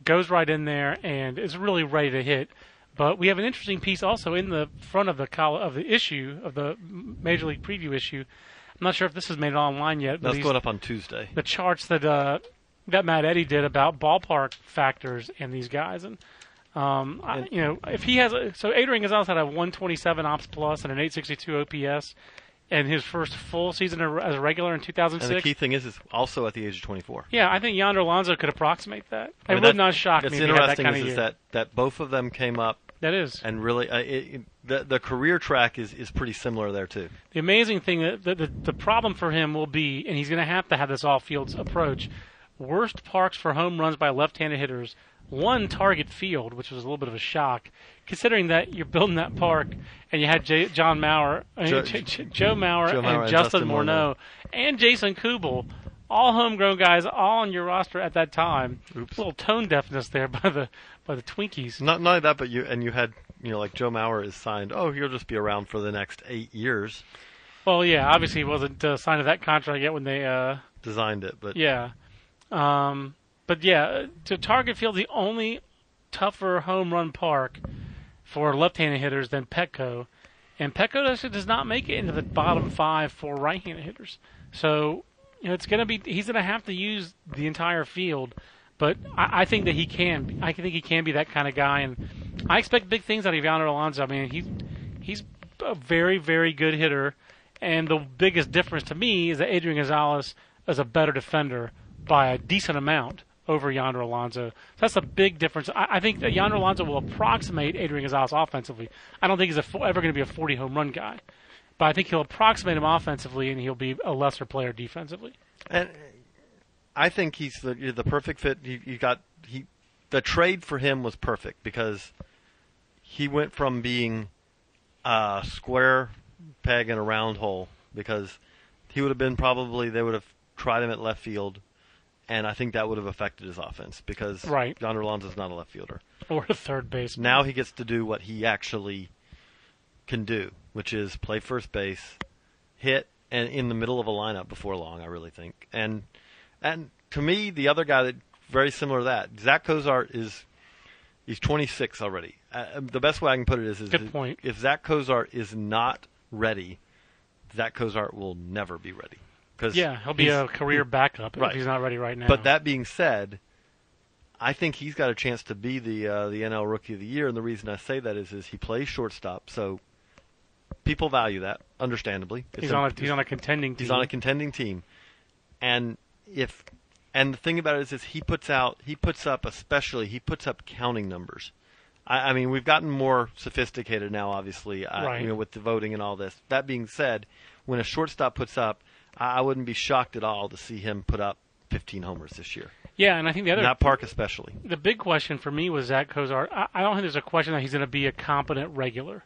goes right in there and is really ready to hit. But we have an interesting piece also in the front of the col- of the issue of the Major League Preview issue. I'm not sure if this has made it online yet, but That's going up on Tuesday. the charts that uh, that Matt Eddy did about ballpark factors and these guys, and um, I, you know, if he has a, so Adrian Gonzalez had a 127 ops plus and an 862 OPS, and his first full season as a regular in 2006. And the key thing is, is also at the age of 24. Yeah, I think Yonder Alonso could approximate that. I It mean, would not shock That's me if he had that interesting kind is, of is that that both of them came up that is. and really uh, it, it, the the career track is is pretty similar there too. The amazing thing that the, the, the problem for him will be, and he's going to have to have this all fields approach. Worst parks for home runs by left-handed hitters. One target field, which was a little bit of a shock, considering that you're building that park and you had J- John Mauer, uh, Jo- J- J- Joe Mauer, Joe Mauer and Justin Justin Morneau, and Jason Kubel all homegrown guys, all on your roster at that time. Oops. A little tone deafness there *laughs* by the by the Twinkies. Not not only that, but you and you had you know like Joe Mauer is signed. Oh, he'll just be around for the next eight years. Well, yeah, obviously he wasn't uh, signed to that contract yet when they. Uh, Designed it, but yeah, um, but yeah, uh, to Target Field, the only tougher home run park for left-handed hitters than Petco, and Petco actually does not make it into the bottom five for right-handed hitters. So you know it's going to be he's going to have to use the entire field. But I, I think that he can. I think he can be that kind of guy, and I expect big things out of Yonder Alonso. I mean, he's he's a very very good hitter, and the biggest difference to me is that Adrian Gonzalez is a better defender by a decent amount over Yonder Alonso. So That's a big difference. I, I think that Yonder Alonso will approximate Adrian Gonzalez offensively. I don't think he's a, ever going to be a 40 home run guy, but I think he'll approximate him offensively, and he'll be a lesser player defensively. and I think he's the the perfect fit. You, you got he the trade for him was perfect because he went from being a square peg in a round hole because he would have been probably they would have tried him at left field, and I think that would have affected his offense because Right. Yonder is not a left fielder. Or a third base. Now he gets to do what he actually can do, which is play first base, hit, and in the middle of a lineup before long. I really think, and and to me, the other guy that very similar to that, Zach Cozart is he's 26 already. Uh, the best way I can put it is, is Good point. if Zach Cozart is not ready, Zach Cozart will never be ready. Cause Yeah, he'll be a career backup Right. if he's not ready right now. but that being said, I think he's got a chance to be the uh, the NL Rookie of the Year, and the reason I say that is is he plays shortstop, so people value that, understandably. It's he's on a he's on a contending team. he's on a contending team, and if and the thing about it is, is he puts out he puts up especially he puts up counting numbers. I, I mean, we've gotten more sophisticated now, obviously, uh, Right. you know, with the voting and all this. That being said, when a shortstop puts up, I, wouldn't be shocked at all to see him put up 15 homers this year. yeah, and I think the other that park, especially. the big question for me was Zach Cozart. I, I don't think there's a question that he's going to be a competent regular.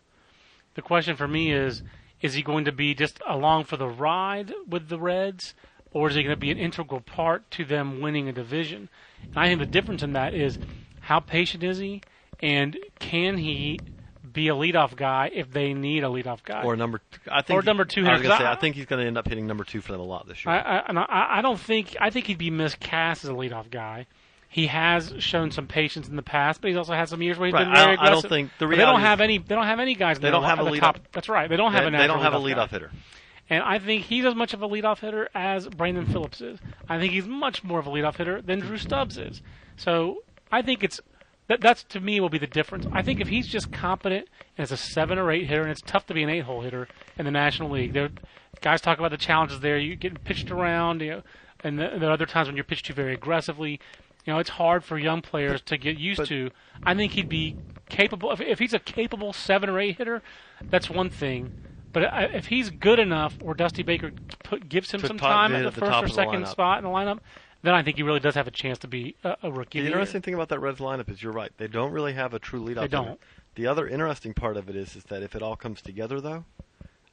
The question for me is, is he going to be just along for the ride with the Reds, or is he going to be an integral part to them winning a division? And I think the difference in that is how patient is he, and can he be a leadoff guy if they need a leadoff guy? Or number, I think Or number two I was gonna say, I- I think he's going to end up hitting number two for them a lot this year. I, I, I, I don't think I think he'd be miscast as a leadoff guy. He has shown some patience in the past, but he's also had some years where he's Right, been I very don't- I don't think- the they don't have any. They don't have any guys. They don't have a the leadoff- top. That's right. They don't have they, a they don't have a leadoff leadoff guy. hitter. And I think he's as much of a leadoff hitter as Brandon Phillips is. I think he's much more of a leadoff hitter than Drew Stubbs is. So I think it's that. That's to me will be the difference. I think if he's just competent and is a seven or eight hitter, and it's tough to be an eight hole hitter in the National League. There, guys talk about the challenges there. You get pitched around, you know, and the, there are other times when you're pitched to very aggressively. You know, it's hard for young players to get used But- to. I think he'd be capable. If, if he's a capable seven or eight hitter, that's one thing. But if he's good enough, or Dusty Baker put, gives him some time at the the first or the second lineup. spot in the lineup, then I think he really does have a chance to be a, a rookie. The interesting thing about that Reds lineup is you're right. They don't really have a true leadoff. They don't. The other interesting part of it is, is that if it all comes together, though,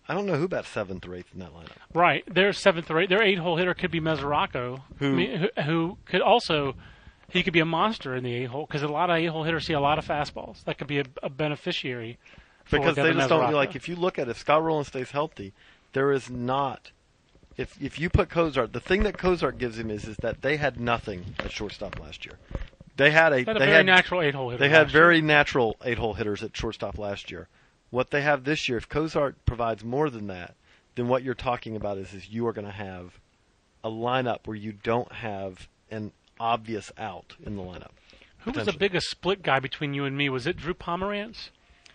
I don't know who bats seventh or eighth in that lineup. Right. Their seventh or eighth, their eight hole hitter could be Mesoraco, Who- I mean, who, who could also he could be a monster in the eight hole because a lot of eight hole hitters see a lot of fastballs. That could be a, a beneficiary. for Because they just don't Mesoraco. like. If you look at it, if Scott Rolen stays healthy, there is not. If if you put Cozart, the thing that Cozart gives him is is that they had nothing at shortstop last year. They had a They had a they very had natural eight hole hitter. They had last year. very natural eight hole hitters at shortstop last year. What they have this year, if Cozart provides more than that, then what you're talking about is, is you are going to have a lineup where you don't have an obvious out in the lineup. Who was the biggest split guy between you and me? Was it Drew Pomeranz?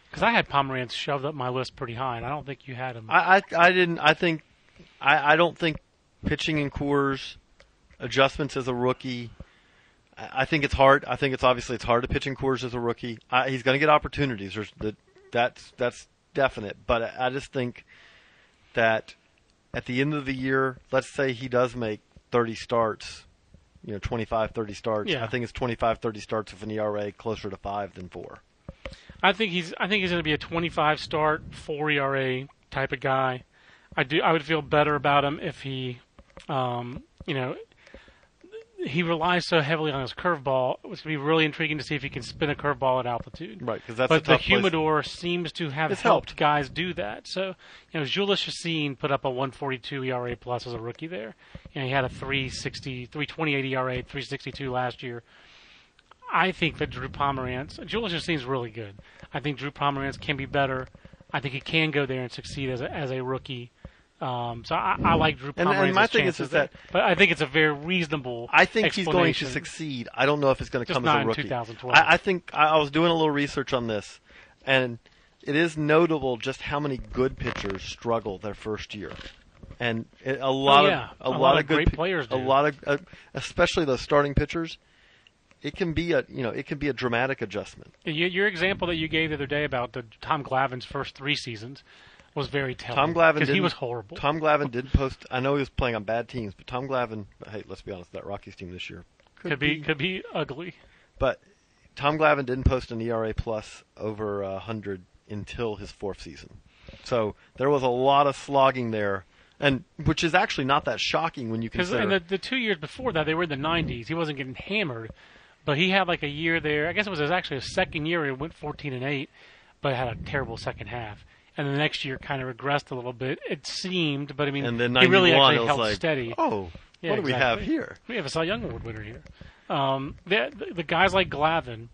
Because I had Pomeranz shoved up my list pretty high, and I don't think you had him. I, I, I didn't. I think. I, I don't think pitching in Coors, adjustments as a rookie. I, I think it's hard. I think it's obviously it's hard to pitch in Coors as a rookie. I, he's going to get opportunities. There's the, that's that's definite. But I, I just think that at the end of the year, let's say he does make 30 starts, you know, 25, 30 starts. Yeah. I think it's 25, 30 starts with an ERA closer to five than four. I think he's I think he's going to be a 25 start, 4 ERA type of guy. I do I would feel better about him if he, um, you know, he relies so heavily on his curveball. It's going to be really intriguing to see if he can spin a curveball at altitude. Right, because that's but the tough place. humidor seems to have helped, helped. guys do that. So, you know, Jhoulys Chacin put up a 142 ERA plus as a rookie there. You know, he had a 360, 328 ERA, 362 last year. I think that Drew Pomeranz, Jhoulys Chacin's really good. I think Drew Pomeranz can be better. I think he can go there and succeed as a, as a rookie. Um, so I, I like Drew And- and my thing is- is that- but I think it's a very reasonable. I think he's going to succeed. I don't know if it's going to come as a in rookie. 2012. I, I think I, I was doing a little research on this, and it is notable just how many good pitchers struggle their first year, and it, a lot Oh, yeah. of a, A lot, lot of good great pi- players a lot of uh, especially the starting pitchers. It can be a you know it can be a dramatic adjustment. Your, your example that you gave the other day about the Tom Glavine's first three seasons was very telling. Tom Glavine because he was horrible. Tom Glavine did post. I know he was playing on bad teams, but Tom Glavine. Hey, let's be honest. That Rockies team this year could be could be ugly. But Tom Glavine didn't post an ERA plus over a hundred until his fourth season. So there was a lot of slogging there, and which is actually not that shocking when you consider. in the, the two years before that, they were in the 90s. He wasn't getting hammered, but he had like a year there. I guess it was his actually his second year. He went 14 and eight, but had a terrible second half. And the next year kind of regressed a little bit. It seemed, but I mean, and then he really actually held like, steady. oh, Yeah, what do we have here? We have a Cy Young Award winner here. Um, the, the, guys like Glavine,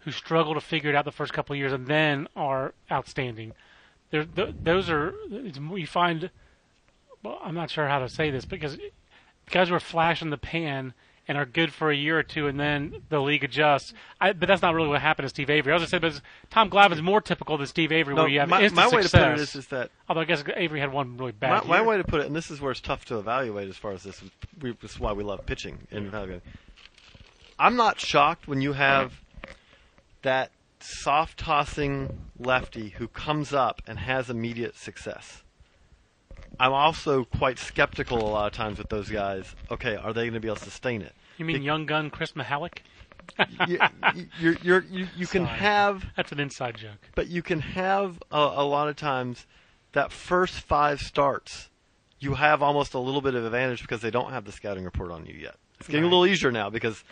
who struggle to figure it out the first couple of years and then are outstanding. They're, th- those are it's, you find. Well, I'm not sure how to say this because guys who are flash in the pan and are good for a year or two, and then the league adjusts. I, but that's not really what happened to Steve Avery. I was just saying, but Tom Glavine's more typical than Steve Avery, No, where you have my, instant my way to put it is, is that Although I guess Avery had one really bad my year. way to put it, and this is where it's tough to evaluate as far as this. We, this is why we love pitching and evaluating. I'm not shocked when you have that soft tossing lefty who comes up and has immediate success. I'm also quite skeptical a lot of times with those guys. Okay, are they going to be able to sustain it? you mean young gun Chris Mahalik? you, you're, you're, you, you can Sorry. have That's an inside joke. but you can have a, a lot of times that first five starts, you have almost a little bit of advantage because they don't have the scouting report on you yet. It's getting a little easier now because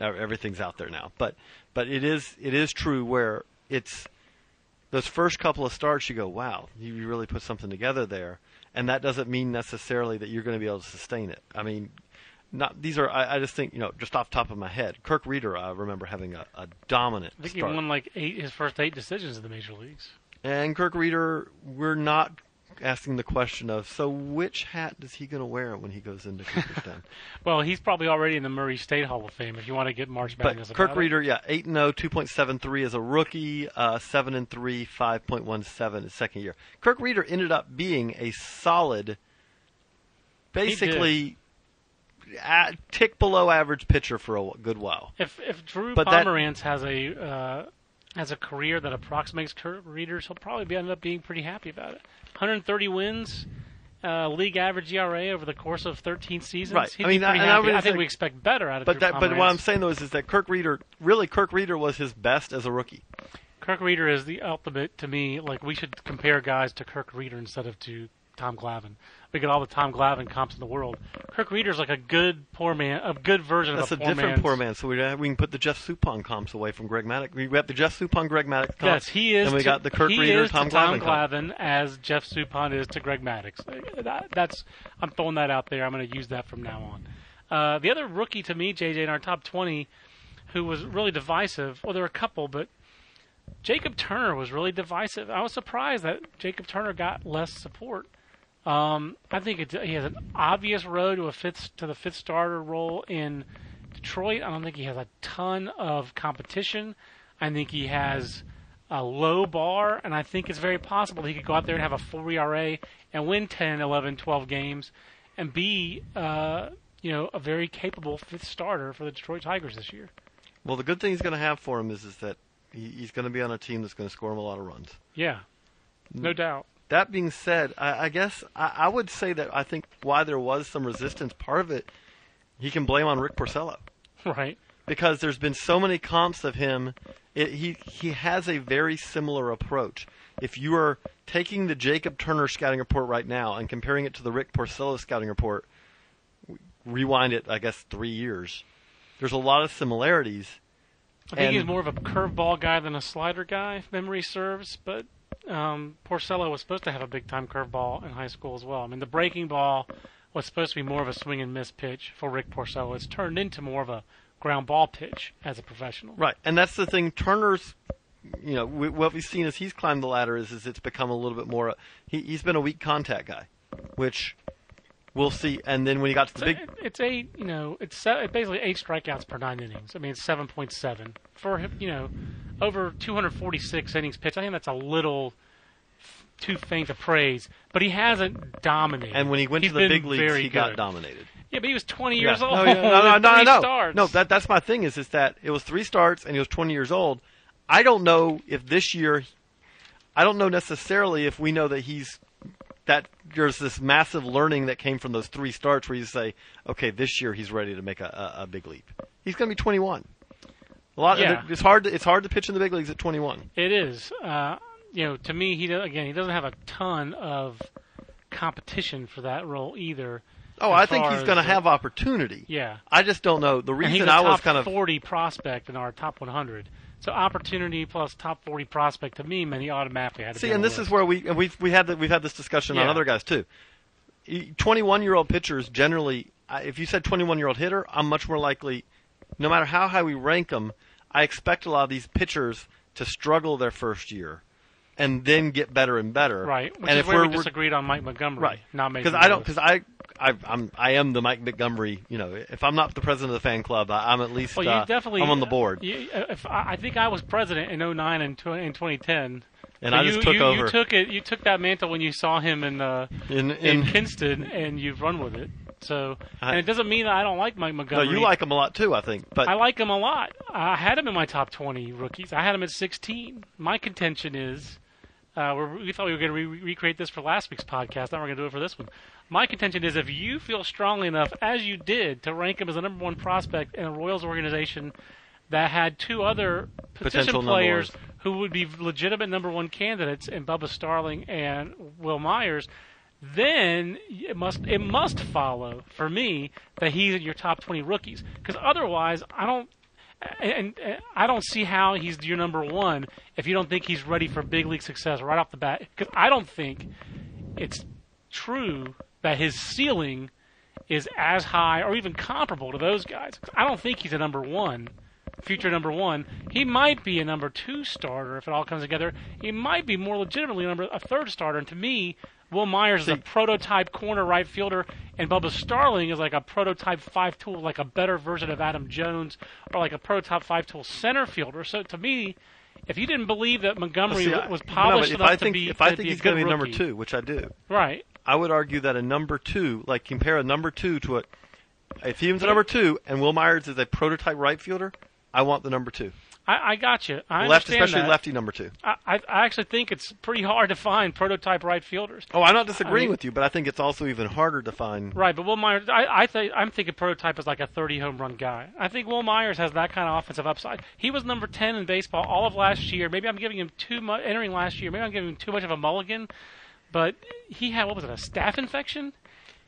uh, everything's out there now. But but it is it is true where it's those first couple of starts you go, wow, you you really put something together there, and that doesn't mean necessarily that you're going to be able to sustain it. I mean. Not these are. I, I just think you know, just off the top of my head, Kirk Rueter. I remember having a, a dominant I think start. he won like eight his first eight decisions in the major leagues. And Kirk Rueter, we're not asking the question of so which hat is he going to wear when he goes into Cooperstown? *laughs* Well, he's probably already in the Murray State Hall of Fame. If you want to get March but Madness Kirk about it. Rueter, yeah, eight and 0, 2.73 as a rookie, uh, seven and three, 5.17 his second year. Kirk Rueter ended up being a solid, basically, a, tick below average pitcher for a good while. If if Drew But that- Pomeranz has a uh, has a career that approximates Kurt Rueter's, he'll probably be, end up being pretty happy about it. 130 wins, uh, league average ERA over the course of 13 seasons. Right. He'd I mean, I- I would I think we expect better out of But Drew that, but what I'm saying though is, is that Kirk Rueter, really, Kirk Rueter was his best as a rookie. Kirk Rueter is the ultimate to me. Like we should compare guys to Kirk Rueter instead of to Tom Glavine. We get all the Tom Glavine comps in the world. Kirk Rueter's is like a good poor man, a good version That's a of a poor different man's- poor man. So we have, we can put the Jeff Suppan comps away from Greg Maddux. We have the Jeff Suppan, Greg Maddux comps. Yes, he is. And we to, got the Kirk is Tom to Tom Glavine as Jeff Suppan is to Greg Maddux. Uh, That, that's I'm throwing that out there. I'm going to use that from now on. Uh, the other rookie to me, JJ, in our top 20, who was really divisive. Well, there were a couple, but Jacob Turner was really divisive. I was surprised that Jacob Turner got less support. Um, I think it, he has an obvious road to a fifth to the fifth starter role in Detroit. I don't think he has a ton of competition. I think he has a low bar, and I think it's very possible he could go out there and have a 4 ERA and win 10, 11, 12 games, and be, uh, you know, a very capable fifth starter for the Detroit Tigers this year. Well, the good thing he's going to have for him is is that he, he's going to be on a team that's going to score him a lot of runs. Yeah, no doubt. That being said, I, I guess I, I would say that I think why there was some resistance, part of it, he can blame on Rick Porcello *laughs* Right. because there's been so many comps of him. It, he he has a very similar approach. If you are taking the Jacob Turner scouting report right now and comparing it to the Rick Porcello scouting report, rewind it, I guess three years. There's a lot of similarities. I think he's more of a curveball guy than a slider guy, if memory serves. But um, Porcello was supposed to have a big time curveball in high school as well. I mean, the breaking ball was supposed to be more of a swing and miss pitch for Rick Porcello. It's turned into more of a ground ball pitch as a professional. Right, and that's the thing. Turner's, you know, we, what we've seen as he's climbed the ladder is, is it's become a little bit more. He, he's been a weak contact guy, which we'll see. And then when he got to the big, it's eight, you know, it's se- basically eight strikeouts per nine innings. I mean, it's seven point seven for him, you know, over 246 innings pitched. I think that's a little f- too faint a praise, but he hasn't dominated. and when he went He's to the big leagues, he good. got dominated. Yeah, but he was 20 years Yeah. old. No, yeah, no, no, *laughs* no, know. starts. No, that that's my thing. Is is that it was three starts and he was 20 years old. I don't know if this year. I don't know necessarily if we know that he's that there's this massive learning that came from those three starts where you say, okay, this year he's ready to make a, a, a big leap. He's going to be 21. A lot. Yeah. It's hard. To, it's hard to pitch in the big leagues at 21. It is. Uh, you know, to me, he again, he doesn't have a ton of competition for that role either. Oh, I think he's going to have opportunity. Yeah, I just don't know the reason I was kind of 40 prospect in our top 100. So opportunity plus top 40 prospect to me meant he automatically had to See, and this list. is where we and we've we had the, we've had this discussion on other guys too. Twenty-one year old pitchers generally, if you said twenty-one year old hitter, I'm much more likely, no matter how high we rank them, I expect a lot of these pitchers to struggle their first year, and then get better and better. right. Which and is if where we're, we disagreed on Mike Montgomery. right, Not making because I don't because I. I, I'm I am the Mike Montgomery. You know, if I'm not the president of the fan club, I, I'm at least Well, you uh, definitely. I'm on the board. You, uh, if I, I think I was president in 09 and, tw- in 2010. And So I you, just took you, over. You took it. You took that mantle when you saw him in uh, in, in in, Kinston, and you've run with it. So, I- and it doesn't mean that I don't like Mike Montgomery. no, you like him a lot too, I think. But I like him a lot. I had him in my top 20 rookies. I had him at 16. My contention is, uh, we're, we thought we were going to re- recreate this for last week's podcast. Now we're going to do it for this one. My contention is, if you feel strongly enough, as you did, to rank him as the number one prospect in a Royals organization that had two other position Potential players who would be legitimate number one candidates in Bubba Starling and Wil Myers, then it must it must follow for me that he's in your top 20 rookies. Because otherwise I don't and, and I don't see how he's your number one if you don't think he's ready for big league success right off the bat. Because I don't think it's true that his ceiling is as high or even comparable to those guys. I don't think he's a number one, future number one. He might be a number two starter if it all comes together. He might be more legitimately a number a third starter. And to me, Wil Myers is a prototype corner right fielder, and Bubba Starling is like a prototype five tool, like a better version of Adam Jones, or like a prototype five tool center fielder. So to me. If you didn't believe that Montgomery See, was no, polished if enough I think to be, if I think be he's going to be number two, which I do, right? I would argue that a number two, like compare a number two to a, if he was a number two and Wil Myers is a prototype right fielder, I want the number two. I, I got you. I Left, especially that. lefty number two. I, I I actually think it's pretty hard to find prototype right fielders. Oh, I'm not disagreeing I mean- with you, but I think it's also even harder to find. Right, but Wil Myers, I, I think I'm thinking prototype is like a 30 home run guy. I think Wil Myers has that kind of offensive upside. He was number 10 in baseball all of last year. Maybe I'm giving him too much entering last year. Maybe I'm giving him too much of a mulligan, but he had what was it, a staph infection,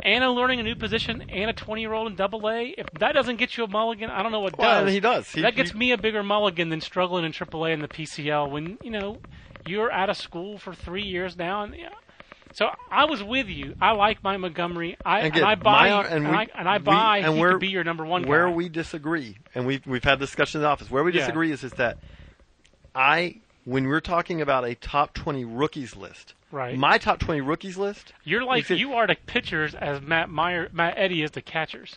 and a learning a new position, and a 20 year old in Double A. If that doesn't get you a mulligan, I don't know what Well, does. he does. He- that gets he- me a bigger mulligan than struggling in AAA and the PCL when you know you're out of school for three years now, and. Yeah, so I was with you. I like Mike Montgomery. I and, again, I buy my- and, and we- I, and I we- buy and he where- be your number one Guy. Where we disagree, and we've we've had discussions in the office. Where we Yeah. disagree is is that I, when we're talking about a top 20 rookies list, Right. My top 20 rookies list. You're like you are to pitchers as Matt Meyer, Matt Eddy is the catchers.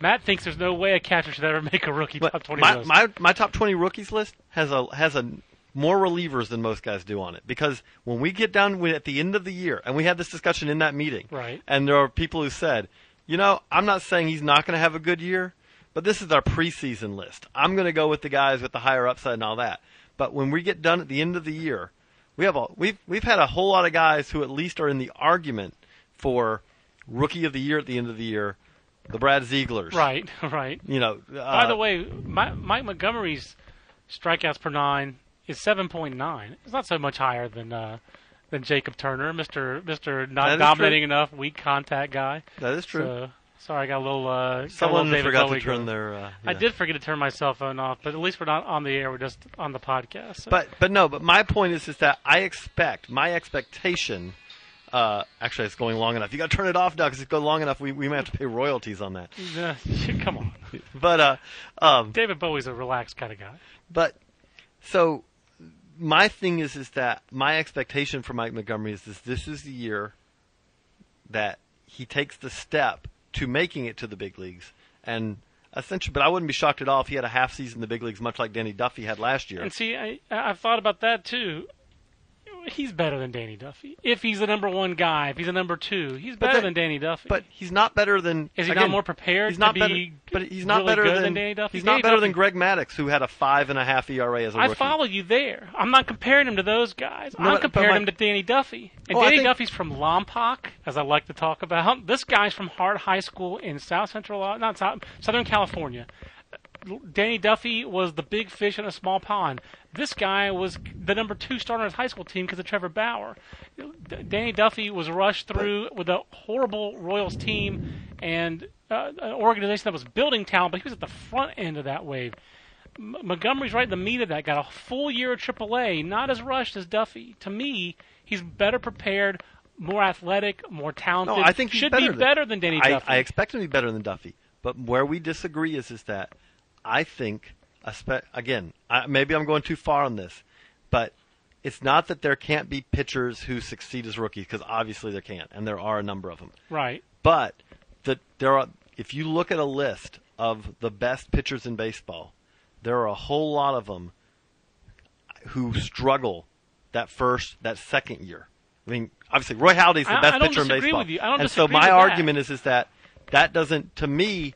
Matt thinks there's no way a catcher should ever make a rookie top 20 my, list. my my top 20 rookies list has a has a more relievers than most guys do on it because when we get down with- at the end of the year and we had this discussion in that meeting Right. and there are people who said you know i'm not saying he's not going to have a good year but this is our preseason list i'm going to go with the guys with the higher upside and all that but when we get done at the end of the year we have a we've we've had a whole lot of guys who at least are in the argument for rookie of the year at the end of the year the brad zieglers right, *laughs* right. you know By uh, the way, My, Mike Montgomery's strikeouts per nine is 7.9. It's not so much higher than uh, than Jacob Turner, Mister Mister not dominating enough, weak contact guy. that is true So, Sorry, I got a little. Uh, got Someone little forgot Bowie to turn going. their. Uh, I did forget to turn my cell phone off, but at least we're not on the air. We're just on the podcast. so- But but no, but my point is is that I expect my expectation. Uh, actually, it's going long enough. You got to turn it off now because it's going long enough. We we may have to pay royalties on that. *laughs* Uh, *laughs* come on, But uh, um, David Bowie's a relaxed kind of guy. but so my thing is is that my expectation for Mike Montgomery is this: this is the year that he takes the step to making it to the big leagues, and essentially. But I wouldn't be shocked at all if he had a half season in the big leagues, much like Danny Duffy had last year. And see, I, I've thought about that too. He's better than Danny Duffy. If he's the number one guy, if he's a number two, he's better then- than Danny Duffy. But he's not better than. Is he again, not more prepared He's not to better, be but he's not really better than, than Danny Duffy? He's Danny not better than Greg Maddux, who had a five and a half ERA as a I rookie. I follow you there. I'm not comparing him to those guys. No, I'm but- but comparing my- him to Danny Duffy. And Oh, Danny think- Duffy's from Lompoc, as I like to talk about. This guy's from Hart High School in South Central, not South, Southern California. Danny Duffy was the big fish in a small pond. This guy was the number two starter on his high school team because of Trevor Bauer. D- Danny Duffy was rushed through with a horrible Royals team and uh, an organization that was building talent, but he was at the front end of that wave. M- Montgomery's right in the meat of that. Got a full year of AAA, not as rushed as Duffy. To me, he's better prepared, more athletic, more talented. No, I think should better be than, better than Danny I, Duffy. I expect him to be better than Duffy, but where we disagree is is that I think, again, I, maybe I'm going too far on this, but it's not that there can't be pitchers who succeed as rookies because obviously there can't, and there are a number of them. right. But that there are, if you look at a list of the best pitchers in baseball, there are a whole lot of them who struggle that first, that second year. I mean, obviously Roy Halladay's the I- best I pitcher in disagree baseball, with you. I don't and so my argument is is that that doesn't, to me,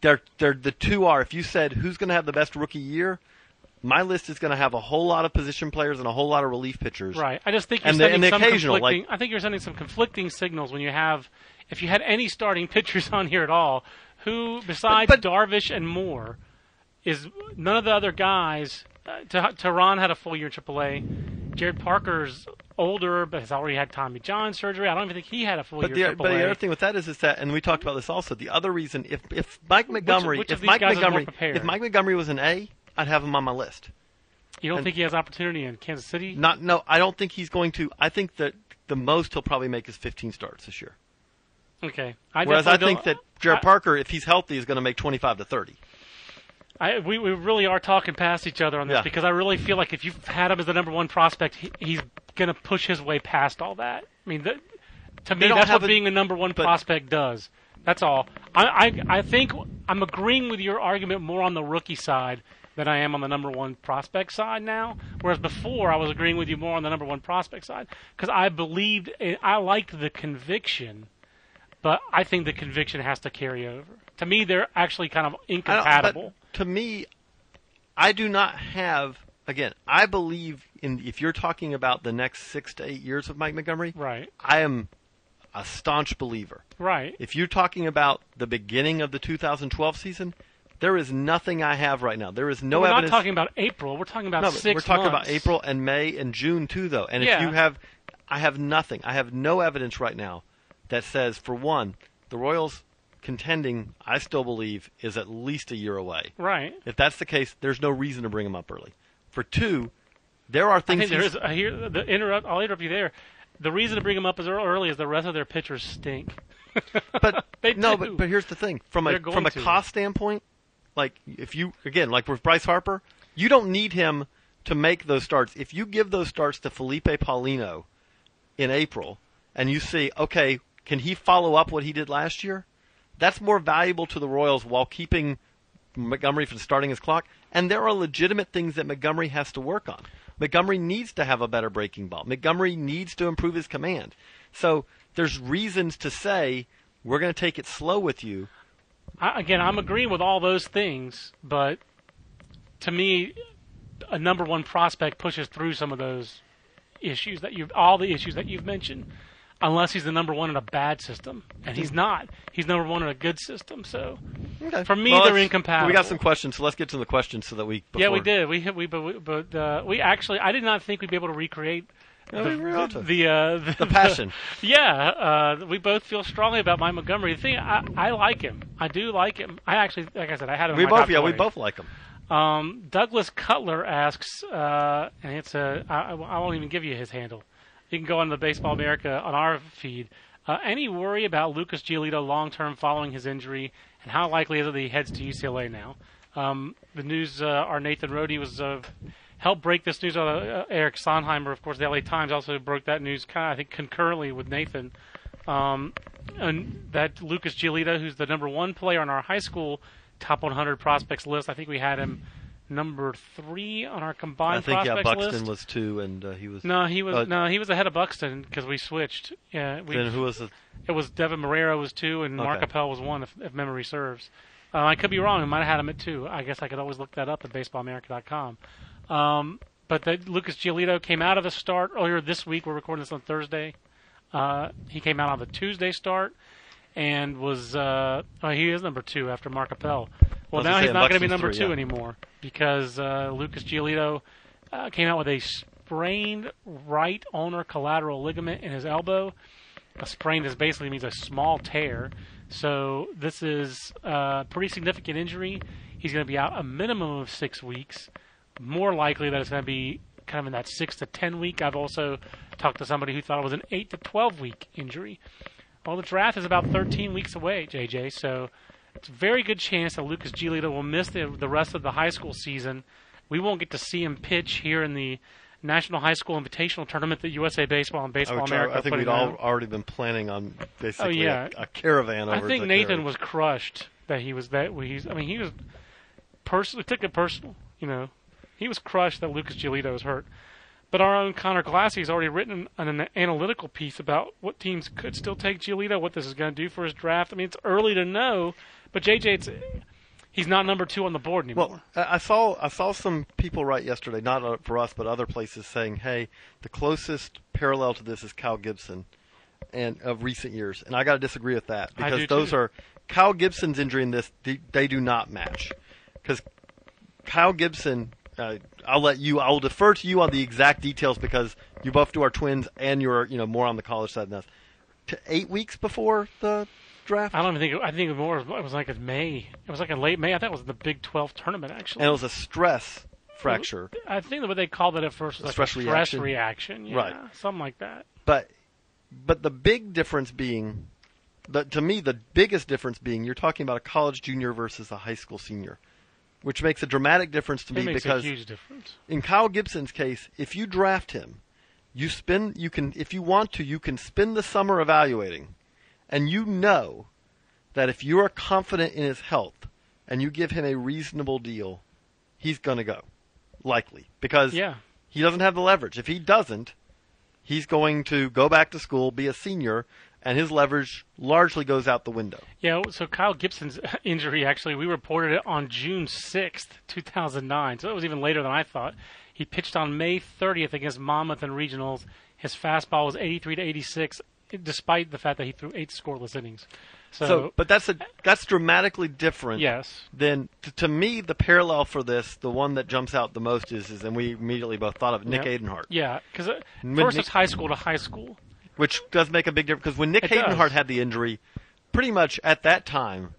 they're they're the two are. If you said who's going to have the best rookie year, my list is going to have a whole lot of position players and a whole lot of relief pitchers. Right. I just think you're And the- sending and the some occasional, conflicting. like- I think you're sending some conflicting signals when you have, if you had any starting *laughs* pitchers on here at all, who besides but- Darvish and Moore, is none of the other guys. Uh, Teheran had a full year in AAA. Jarrod Parker's older, but has already had Tommy John surgery. I don't even think he had a full But year the, but the other thing with that is, is that, and we talked about this also. The other reason, if if Mike Montgomery, which of if Mike guys is more Montgomery, if Mike Montgomery was an A, I'd have him on my list. you don't and- think he has opportunity in Kansas City? Not, no, I don't think he's going to. I think that the most he'll probably make is 15 starts this year. Okay. I Whereas I think that Jarrod I- Parker, if he's healthy, is going to make 25 to 30. I, we, we really are talking past each other on this Yeah. because I really feel like if you've had him as the number one prospect, he, he's going to push his way past all that. I mean, that, to me, that's what a- being a number one but- prospect does. That's all. I, I I think I'm agreeing with your argument more on the rookie side than I am on the number one prospect side now. Whereas before, I was agreeing with you more on the number one prospect side because I believed I liked the conviction, but I think the conviction has to carry over. To me, they're actually kind of incompatible. To me, I do not have. Again, I believe in. If you're talking about the next six to eight years of Mike Montgomery, Right. I am a staunch believer. Right. If you're talking about the beginning of the 2012 season, there is nothing I have right now. There is no evidence. we're not talking about April. We're talking about no, six we're talking months. about April and May and June too, though. And Yeah. if you have, I have nothing. I have no evidence right now that says, for one, the Royals contending. I still believe is at least a year away. Right. If that's the case, there's no reason to bring him up early. For two, there are I things. think there he's- I hear the interrupt. I'll interrupt you there. The reason to bring them up as early is the rest of their pitchers stink. *laughs* but *laughs* They no, do. but but here's the thing: from a from a to. cost standpoint, like if you again like with Bryce Harper, you don't need him to make those starts. If you give those starts to Felipe Paulino in April, and you see, okay, can he follow up what he did last year? That's more valuable to the Royals while keeping Montgomery from starting his clock. And there are legitimate things that Montgomery has to work on. Montgomery needs to have a better breaking ball. Montgomery needs to improve his command. So there's reasons to say we're going to take it slow with you. I, again, I'm agreeing with all those things, but to me, a number one prospect pushes through some of those issues that you've all the issues that you've mentioned. Unless he's the number one in a bad system, and he's not. He's number one in a good system. So Okay. For me, Well, they're incompatible. We got some questions, so let's get to the questions so that we. yeah, we did. We hit- we but we, but uh, we actually I did not think we'd be able to recreate No, we were the uh, the, The passion. *laughs* yeah, uh, we both feel strongly about Mike Montgomery. The thing, I, I like him. I do like him. I actually, like I said, I had him. we both, top yeah, we both like him. Um, Douglas Cutler asks, uh, and it's a, I, I won't even give you his handle. You can go on the Baseball America on our feed. Uh, any worry about Lucas Giolito long term following his injury, and how likely is it that he heads to UCLA now? Um, the news, uh, our Nathan Rode was uh, helped break this news. Uh, Eric Sondheimer, of course, the LA Times also broke that news, kind of, I think, concurrently with Nathan. Um, and that Lucas Giolito, who's the number one player on our high school top 100 prospects list, I think we had him number three on our combined I think yeah, Buxton list. was two, and uh, he was. No, he was Uh, no, he was ahead of Buxton because we switched. Yeah, we, Then who was the? it was Deven Marrero was two and Mark Appel was one, if, if memory serves. Uh, I could be wrong. I might have had him at two. I guess I could always look that up at BaseballAmerica.com. Um, but the, Lucas Giolito came out of the start earlier this week. We're recording this on Thursday. Uh, he came out on the Tuesday start and was uh, oh, he is number two after Mark Appel. Well, now he's not going to be number three, two yeah. anymore because uh, Lucas Giolito uh, came out with a sprained right ulnar collateral ligament in his elbow. A sprain is basically means a small tear. So this is a pretty significant injury. He's going to be out a minimum of six weeks. More likely that it's going to be kind of in that six to ten week. I've also talked to somebody who thought it was an eight to twelve week injury. Well, the draft is about 13 weeks away, JJ. So it's a very good chance that Lucas Giolito will miss the, the rest of the high school season. We won't get to see him pitch here in the National High School Invitational Tournament that USA Baseball and Baseball oh, Which America I, I think we'd all already been planning on basically Oh, yeah. a, a caravan over. I think Nathan was crushed that he was that. He's, I mean, he was personally took it personal. You know, he was crushed that Lucas Giolito was hurt. But our own Conor Glassey has already written an, an analytical piece about what teams could still take Giolito, what this is going to do for his draft. I mean, it's early to know, but JJ, it's he's not number two on the board anymore. Well, I saw I saw some people write yesterday, not uh, for us but other places, saying, "Hey, the closest parallel to this is Kyle Gibson, and of recent years." And I got to disagree with that because those too. are Kyle Gibson's injury in this they, they do not match because Kyle Gibson. Uh, I'll let you. I will defer to you on the exact details because you both do our twins and you're you know more on the college side than us. To eight weeks before the draft, I don't even think I think it was more. It was like in May. It was like in late May. I thought it was the Big Twelve tournament actually. and it was a stress fracture. I think what they called it at first was like Stress a stress reaction? reaction. Yeah, Right. something like that. But but the big difference being the to me the biggest difference being you're talking about a college junior versus a high school senior. Which makes a dramatic difference to It me makes because a huge difference. in Kyle Gibson's case, if you draft him, you spend you can if you want to, you can spend the summer evaluating. And you know that if you are confident in his health and you give him a reasonable deal, he's going to go. Likely. Because Yeah. he doesn't have the leverage. If he doesn't, he's going to go back to school, be a senior, and his leverage largely goes out the window. Yeah, so Kyle Gibson's *laughs* injury actually, we reported it on June 6th, 2009. So it was even later than I thought. He pitched on May 30th against Monmouth in regionals. His fastball was 83 to 86, despite the fact that he threw eight scoreless innings. So, So, but that's a that's dramatically different. yes, Then, t- to me, the parallel for this, the one that jumps out the most is, is and we immediately both thought of Nick Yep. Adenhart, yeah, because When uh, first Nick- it's high school to high school. Which does make a big difference. Because when Nick It does. Had the injury, pretty much at that time,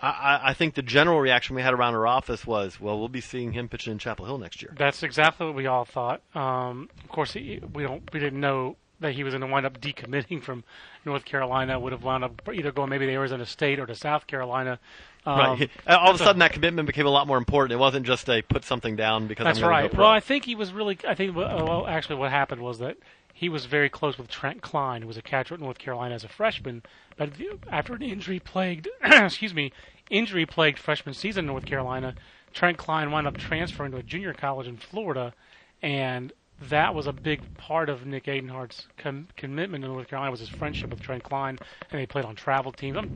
I, I, think the general reaction we had around our office was, well, we'll be seeing him pitching in Chapel Hill next year. That's exactly what we all thought. Um, of course, he, we don't we didn't know that he was going to wind up decommitting from North Carolina. Would have wound up either going maybe to Arizona State or to South Carolina. Um, right. *laughs* All of a sudden, that commitment became a lot more important. It wasn't just a put something down because That's I'm right. Go pro. Well, I think he was really. I think well, actually, what happened was that he was very close with Trent Klein, who was a catcher at North Carolina as a freshman. But after an injury plagued, *clears throat* excuse me, injury plagued freshman season in North Carolina, Trent Klein wound up transferring to a junior college in Florida, and that was a big part of Nick Adenhart's com- commitment to North Carolina was his friendship with Trent Klein, and they played on travel teams. I'm,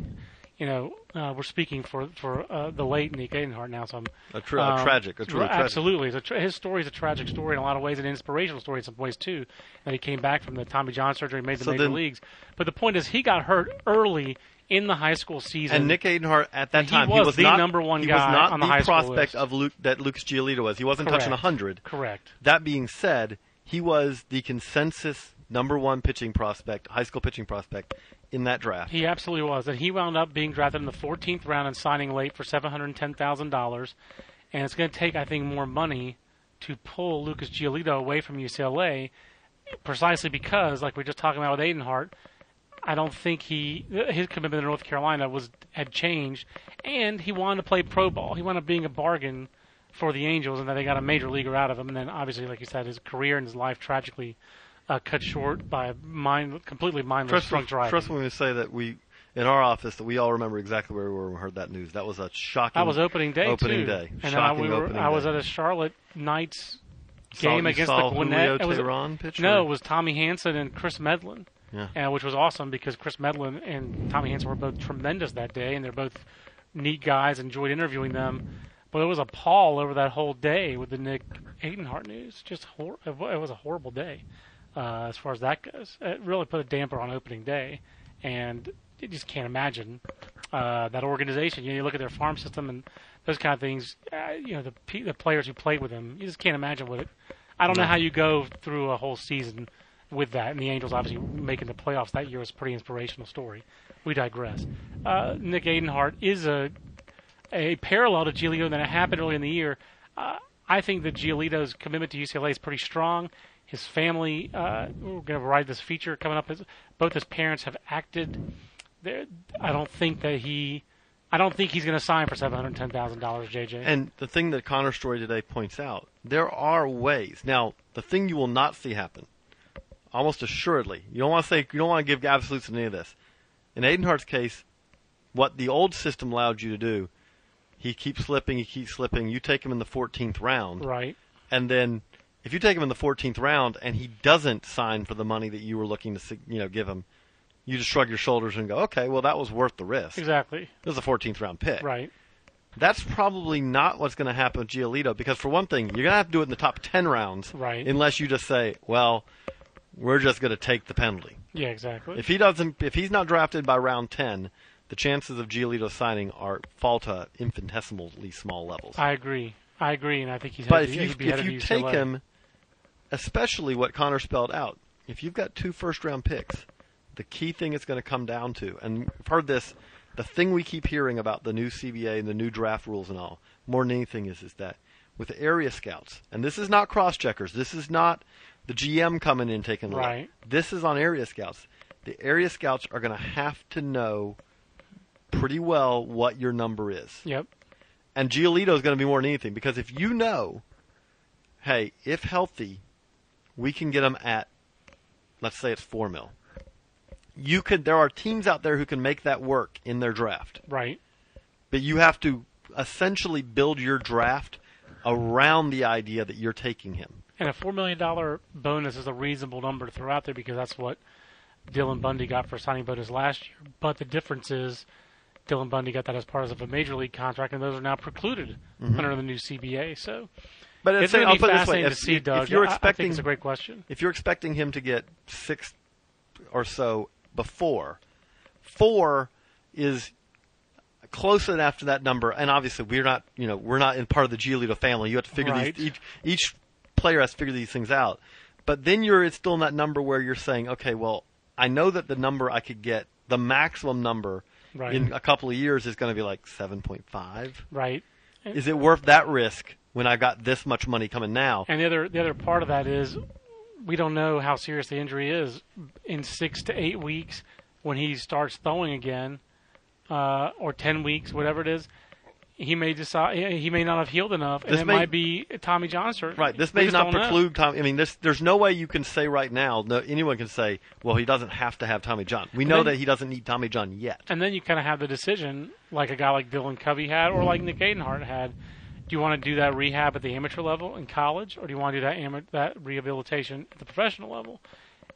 you know, uh, we're speaking for for uh, the late Nick Adenhart now, so I'm a, tra- a um, tragic, a truly Ra- tragic. Absolutely, tra- his story is a tragic story in a lot of ways, an inspirational story in some ways too. That he came back from the Tommy John surgery, and made the So major then- leagues. But the point is, he got hurt early in the high school season. And Nick Adenhart at that He time was the not, number one he guy was not on the the high school prospect of Luke, that Lucas Giolito was. He wasn't touching Correct. hundred. correct. That being said, he was the consensus number one pitching prospect, high school pitching prospect in that draft. He absolutely was, and he wound up being drafted in the 14th round and signing late for seven hundred ten thousand dollars. And it's going to take, I think, more money to pull Lucas Giolito away from UCLA, precisely because, like we are just talking about with Adenhart, I don't think he his commitment to North Carolina was had changed, and he wanted to play pro ball. He wound up being a bargain for the Angels, and then they got a major leaguer out of him. And then, obviously, like you said, his career and his life tragically uh, cut short by mind completely mindless Trust, drunk driving. trust me when we say that we in our office that we all remember exactly where we were when we heard that news. That was a shocking. That was opening day opening too. day. And Shocking I, we were, opening I was day. at a Charlotte Knights Saw- game you against saw the Gwinnett. Julio It was- Teheran pitch, No, or- it was Tommy Hanson and Kris Medlen, Yeah. uh, which was awesome because Kris Medlen and Tommy Hanson were both tremendous that day, and they're both neat guys. Enjoyed interviewing them, but it was a pall over that whole day with the Nick Adenhart news. Just hor- it was a horrible day uh, as far as that goes. It really put a damper on opening day, and you just can't imagine uh, that organization. You, know, you look at their farm system and those kind of things. Uh, you know, the the players who played with them, you just can't imagine what it. I don't know how you go through a whole season with that. And the Angels obviously making the playoffs that year was a pretty inspirational story. We digress. Uh, Nick Adenhart is a a parallel to Giolito that happened early in the year. Uh, I think that Giolito's commitment to UCLA is pretty strong. His family, uh, we're going to write this feature coming up. His, both his parents have acted. I don't think that he, I don't think he's going to sign for seven hundred ten thousand dollars, JJ. And the thing that Conor's story today points out, there are ways. Now, the thing you will not see happen, almost assuredly, you don't want to say you don't want to give absolutes in any of this. In Adenhart's case, what the old system allowed you to do, he keeps slipping, he keeps slipping. You take him in the 14th round, right. and then if you take him in the 14th round and he doesn't sign for the money that you were looking to you know give him, you just shrug your shoulders and go, okay, well that was worth the risk. Exactly. It was a 14th round pick. Right. That's probably not what's going to happen with Giolito because, for one thing, you're going to have to do it in the top 10 rounds Right. unless you just say, well, we're just going to take the penalty. Yeah. Exactly. If he doesn't, if he's not drafted by round 10, the chances of Giolito signing are fall to infinitesimally small levels. I agree. I agree, and I think he's. but if you if you take him, especially what Conor spelled out, if you've got two first round picks, the key thing it's going to come down to, and we've heard this, the thing we keep hearing about the new CBA and the new draft rules and all, more than anything is is that with area scouts, and this is not cross checkers, this is not the GM coming in taking look. Right. This is on area scouts. The area scouts are going to have to know pretty well what your number is. Yep. And Giolito is going to be more than anything because if you know, hey, if healthy, we can get him at, let's say it's four mil. You could. There are teams out there who can make that work in their draft, Right. but you have to essentially build your draft around the idea that you're taking him. And a four million dollar bonus is a reasonable number to throw out there because that's what Dylan Bundy got for signing bonus last year. But the difference is Dylan Bundy got that as part of a major league contract, and those are now precluded mm-hmm. under the new CBA. So But it's going to be put it way: fascinating to see, if- Doug. if you're I- I, think expecting it's a great question. if you're expecting him to get six or so before, four is close enough to that number. And obviously, we're not, you know, we're not in part of the Giolito family. You have to figure Right. these. Each, each player has to figure these things out. But then you're it's still in that number where you're saying, okay, well, I know that the number I could get, the maximum number Right. in a couple of years is going to be like seven point five. Right. Is it worth that risk when I got this much money coming now? And the other the other part of that is we don't know how serious the injury is in six to eight weeks when he starts throwing again, uh, or ten weeks, whatever it is. He may decide he may not have healed enough, and This it may- might be Tommy John surgery. Right. This We may not preclude Tom. I mean, this, there's no way you can say right now. No, anyone can say, well, he doesn't have to have Tommy John. We know then- that he doesn't need Tommy John yet. And then you kind of have the decision, like a guy like Dylan Covey had, or like Nick Adenhart had. Do you want to do that rehab at the amateur level in college, or do you want to do that ama- that rehabilitation at the professional level?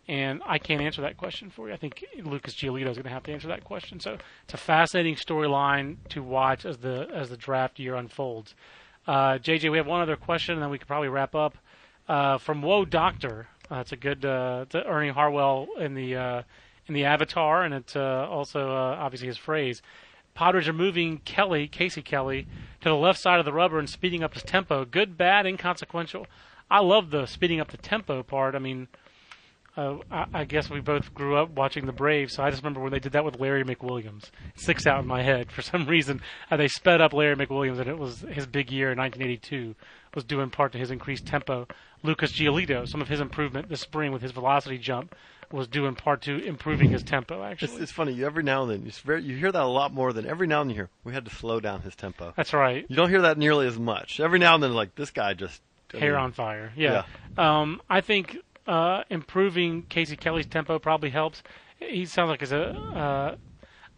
And I can't answer that question for you. I think Lucas Giolito is going to have to answer that question. So it's a fascinating storyline to watch as the as the draft year unfolds. Uh, JJ, we have one other question, and then we could probably wrap up. Uh, from Whoa Doctor, uh, a good uh, Ernie Harwell in the uh, in the Avatar, and it's uh, also uh, obviously his phrase. Padres are moving Kelly, Casey Kelly, to the left side of the rubber and speeding up his tempo. Good, bad, inconsequential. I love the speeding up the tempo part. I mean, uh, I, I guess we both grew up watching the Braves, so I just remember when they did that with Larry McWilliams. It sticks out in my head for *laughs* some reason. Uh, they sped up Larry McWilliams, and it was his big year in 1982 was due in part to his increased tempo. Lucas Giolito, some of his improvement this spring with his velocity jump was due in part to improving his tempo. Actually, It's, it's funny. You every now and then, very, you hear that a lot more than every now and then you hear. We had to slow down his tempo. that's right. You don't hear that nearly as much. Every now and then, like this guy just I Hair mean, on fire. Yeah. Um, I think uh, improving Casey Kelly's tempo probably helps. He sounds like he's a. Uh,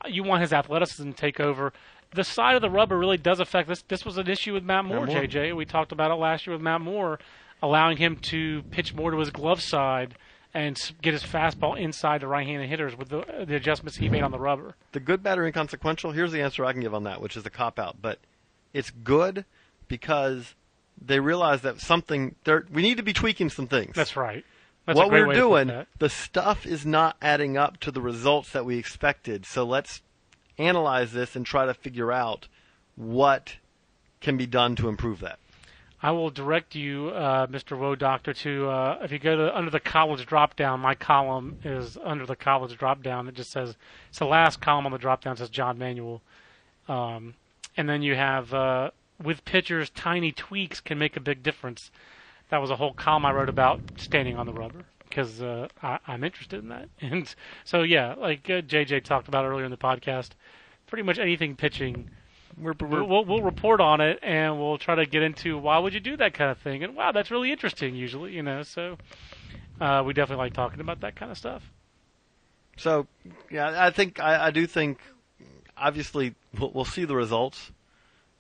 you want his athleticism to take over. The side of the rubber really does affect this. This was an issue with Matt Moore, Moore. JJ. We talked about it last year with Matt Moore, allowing him to pitch more to his glove side and get his fastball inside the right-handed hitters with the, the adjustments he made on the rubber. the good, bad, or inconsequential. Here's the answer I can give on that, which is a cop out. But it's good because they realize that something. We need to be tweaking some things. That's right. That's what we're way to put doing, the stuff is not adding up to the results that we expected. So let's analyze this and try to figure out what can be done to improve that. I will direct you, uh, Mr. Woe Doctor, to uh, if you go to under the college drop down. My column is under the college drop down. It just says it's the last column on the drop down. Says John Manuel, um, and then you have uh, with pitchers, tiny tweaks can make a big difference. That was a whole column I wrote about standing on the rubber because uh, I, I'm interested in that. *laughs* And so yeah, like uh, JJ talked about earlier in the podcast, pretty much anything pitching We're, we'll, we'll, we'll report on it and we'll try to get into why would you do that kind of thing and wow that's really interesting usually you know so uh, we definitely like talking about that kind of stuff So, yeah, I think I, I do think. Obviously, we'll, we'll see the results.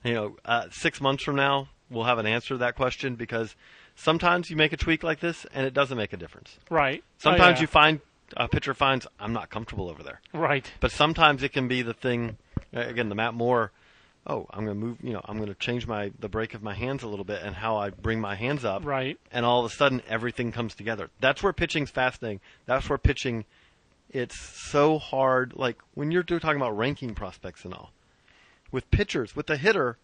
You know, uh, six months from now, we'll have an answer to that question because sometimes you make a tweak like this and it doesn't make a difference. right oh, Sometimes Oh, yeah. you find a pitcher finds I'm not comfortable over there, right but sometimes it can be the thing. Again, the Matt Moore. Oh, I'm going to move. You know, I'm going to change my the break of my hands a little bit and how I bring my hands up right and all of a sudden everything comes together. That's where pitching's fascinating. That's where pitching it's so hard like when you're talking about ranking prospects and all. With pitchers, with the hitter,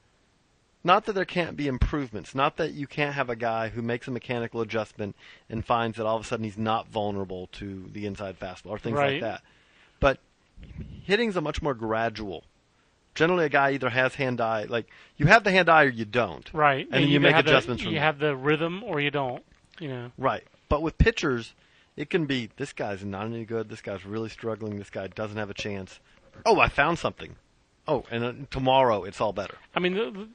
not that there can't be improvements, not that you can't have a guy who makes a mechanical adjustment and finds that all of a sudden he's not vulnerable to the inside fastball or things Right. like that. But hitting's a much more gradual. Generally, a guy either has hand eye, like you have the hand eye or you don't. right And, you either make the- adjustments from you have the rhythm or you don't you know Right. But with pitchers, it can be this guy's not any good. This guy's really struggling. This guy doesn't have a chance. Oh, I found something. Oh, and uh, tomorrow it's all better. I mean the, the,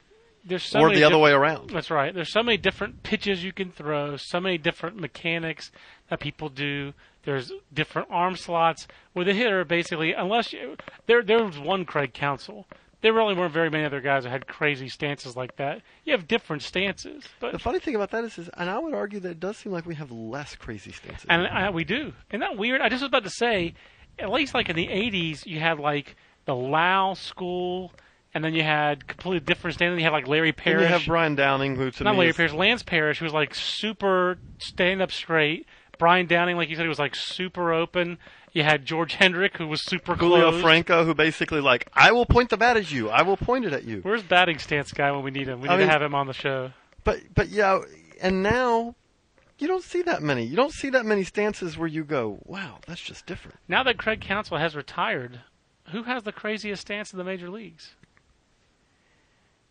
there's so or many the other way around. That's right. There's so many different pitches you can throw, so many different mechanics that people do. There's different arm slots with a hitter. Basically, unless you, there there was one Craig Counsell. There really weren't very many other guys that had crazy stances like that. You have different stances, But The funny thing about that is, is, and I would argue that it does seem like we have less crazy stances. and uh, we do. Isn't that weird? I just was about to say, at least like in the '80s, you had like the Lao school, and then you had completely different stances. You had like Larry and you have Brian Downing, who to not me Larry is, Parrish, Lance Parrish, who was like super stand up straight. Brian Downing, like you said, he was like super open. You had George Hendrick, who was super Julio closed. Franco, who basically like, I will point the bat at you. I will point it at you. Where's batting stance guy when we need him? We need I mean- to have him on the show. But but yeah, and now you don't see that many. You don't see that many stances where you go, wow, that's just different. Now that Craig Counsell has retired, who has the craziest stance in the major leagues?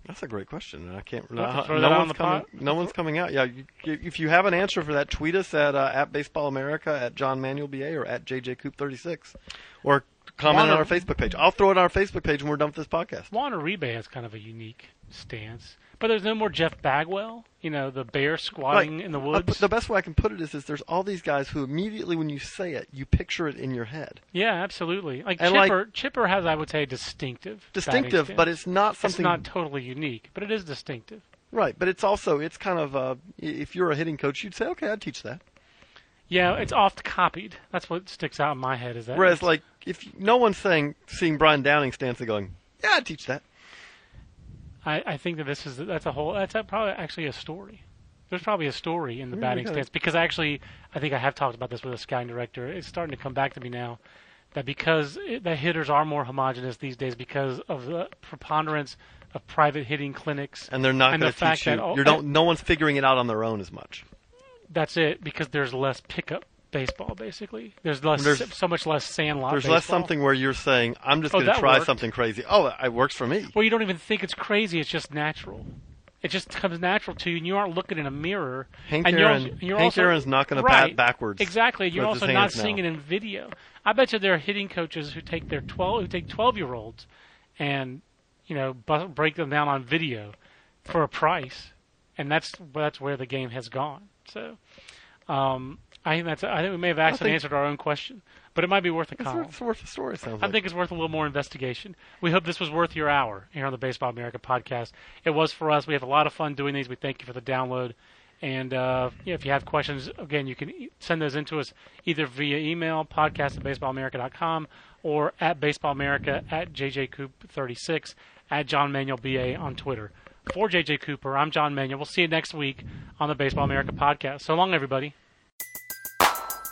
That's a great question, and I can't. We'll No, no on one's coming. pot. No one's coming out. Yeah, you, if you have an answer for that, tweet us at uh, at Baseball America, at John Manuel BA, or at JJ Coop thirty six, or comment on our Facebook page. I'll throw it on our Facebook page when we're done with this podcast. Juan Uribe has kind of a unique stance, but there's no more Jeff Bagwell. You know, the bear squatting in the Uh, woods. the best way I can put it is, is there's all these guys who immediately when you say it, you picture it in your head. yeah, absolutely. Like And, like- Chipper, Chipper has, I would say, distinctive. Distinctive, but it's not it's something not totally unique, but it is distinctive. right. But it's also it's kind of uh, if you're a hitting coach, you'd say, okay, I'd teach that. Yeah, it's oft copied. That's what sticks out in my head. Is that Whereas, like, if no one's saying seeing Brian Downing stance and going, yeah, I'd teach that. I, I think that this is that's a whole that's a, probably actually a story. There's probably a story in the Yeah, batting we stance because actually I think I have talked about this with a scouting director. It's starting to come back to me now that because it, the hitters are more homogenous these days because of the preponderance of private hitting clinics. and they're not going to teach you. that all- you don't. No one's figuring it out on their own as much. that's it because there's less pickup baseball. Basically, there's less There's- so much less sandlot. There's baseball. less something where you're saying, I'm just Oh, going to try worked. something crazy. Oh, it works for me. Well, you don't even think it's crazy. It's just natural. It just comes natural to you, and you aren't looking in a mirror. Hank and you're Aaron- you're Hank also- Aaron's not gonna bat backwards Exactly. You're also not seeing it in video. I bet you there are hitting coaches who take their twelve who take twelve year olds, and you know bu- break them down on video for a price, and that's that's where the game has gone. So, um, I think that's I think we may have actually answered our own question, but it might be worth a It's column. worth, it's worth a story, sounds I like. think it's worth a little more investigation. We hope this was worth your hour here on the Baseball America podcast. It was for us. We have a lot of fun doing these. We thank you for the download. And uh, yeah, if you have questions, again, you can e- send those into us either via email, podcast at baseballamerica.com, or at baseballamerica at jjcoop36, at John Manuel BA on Twitter. For JJ Cooper, I'm John Manuel. We'll see you next week on the Baseball America podcast. So long, everybody.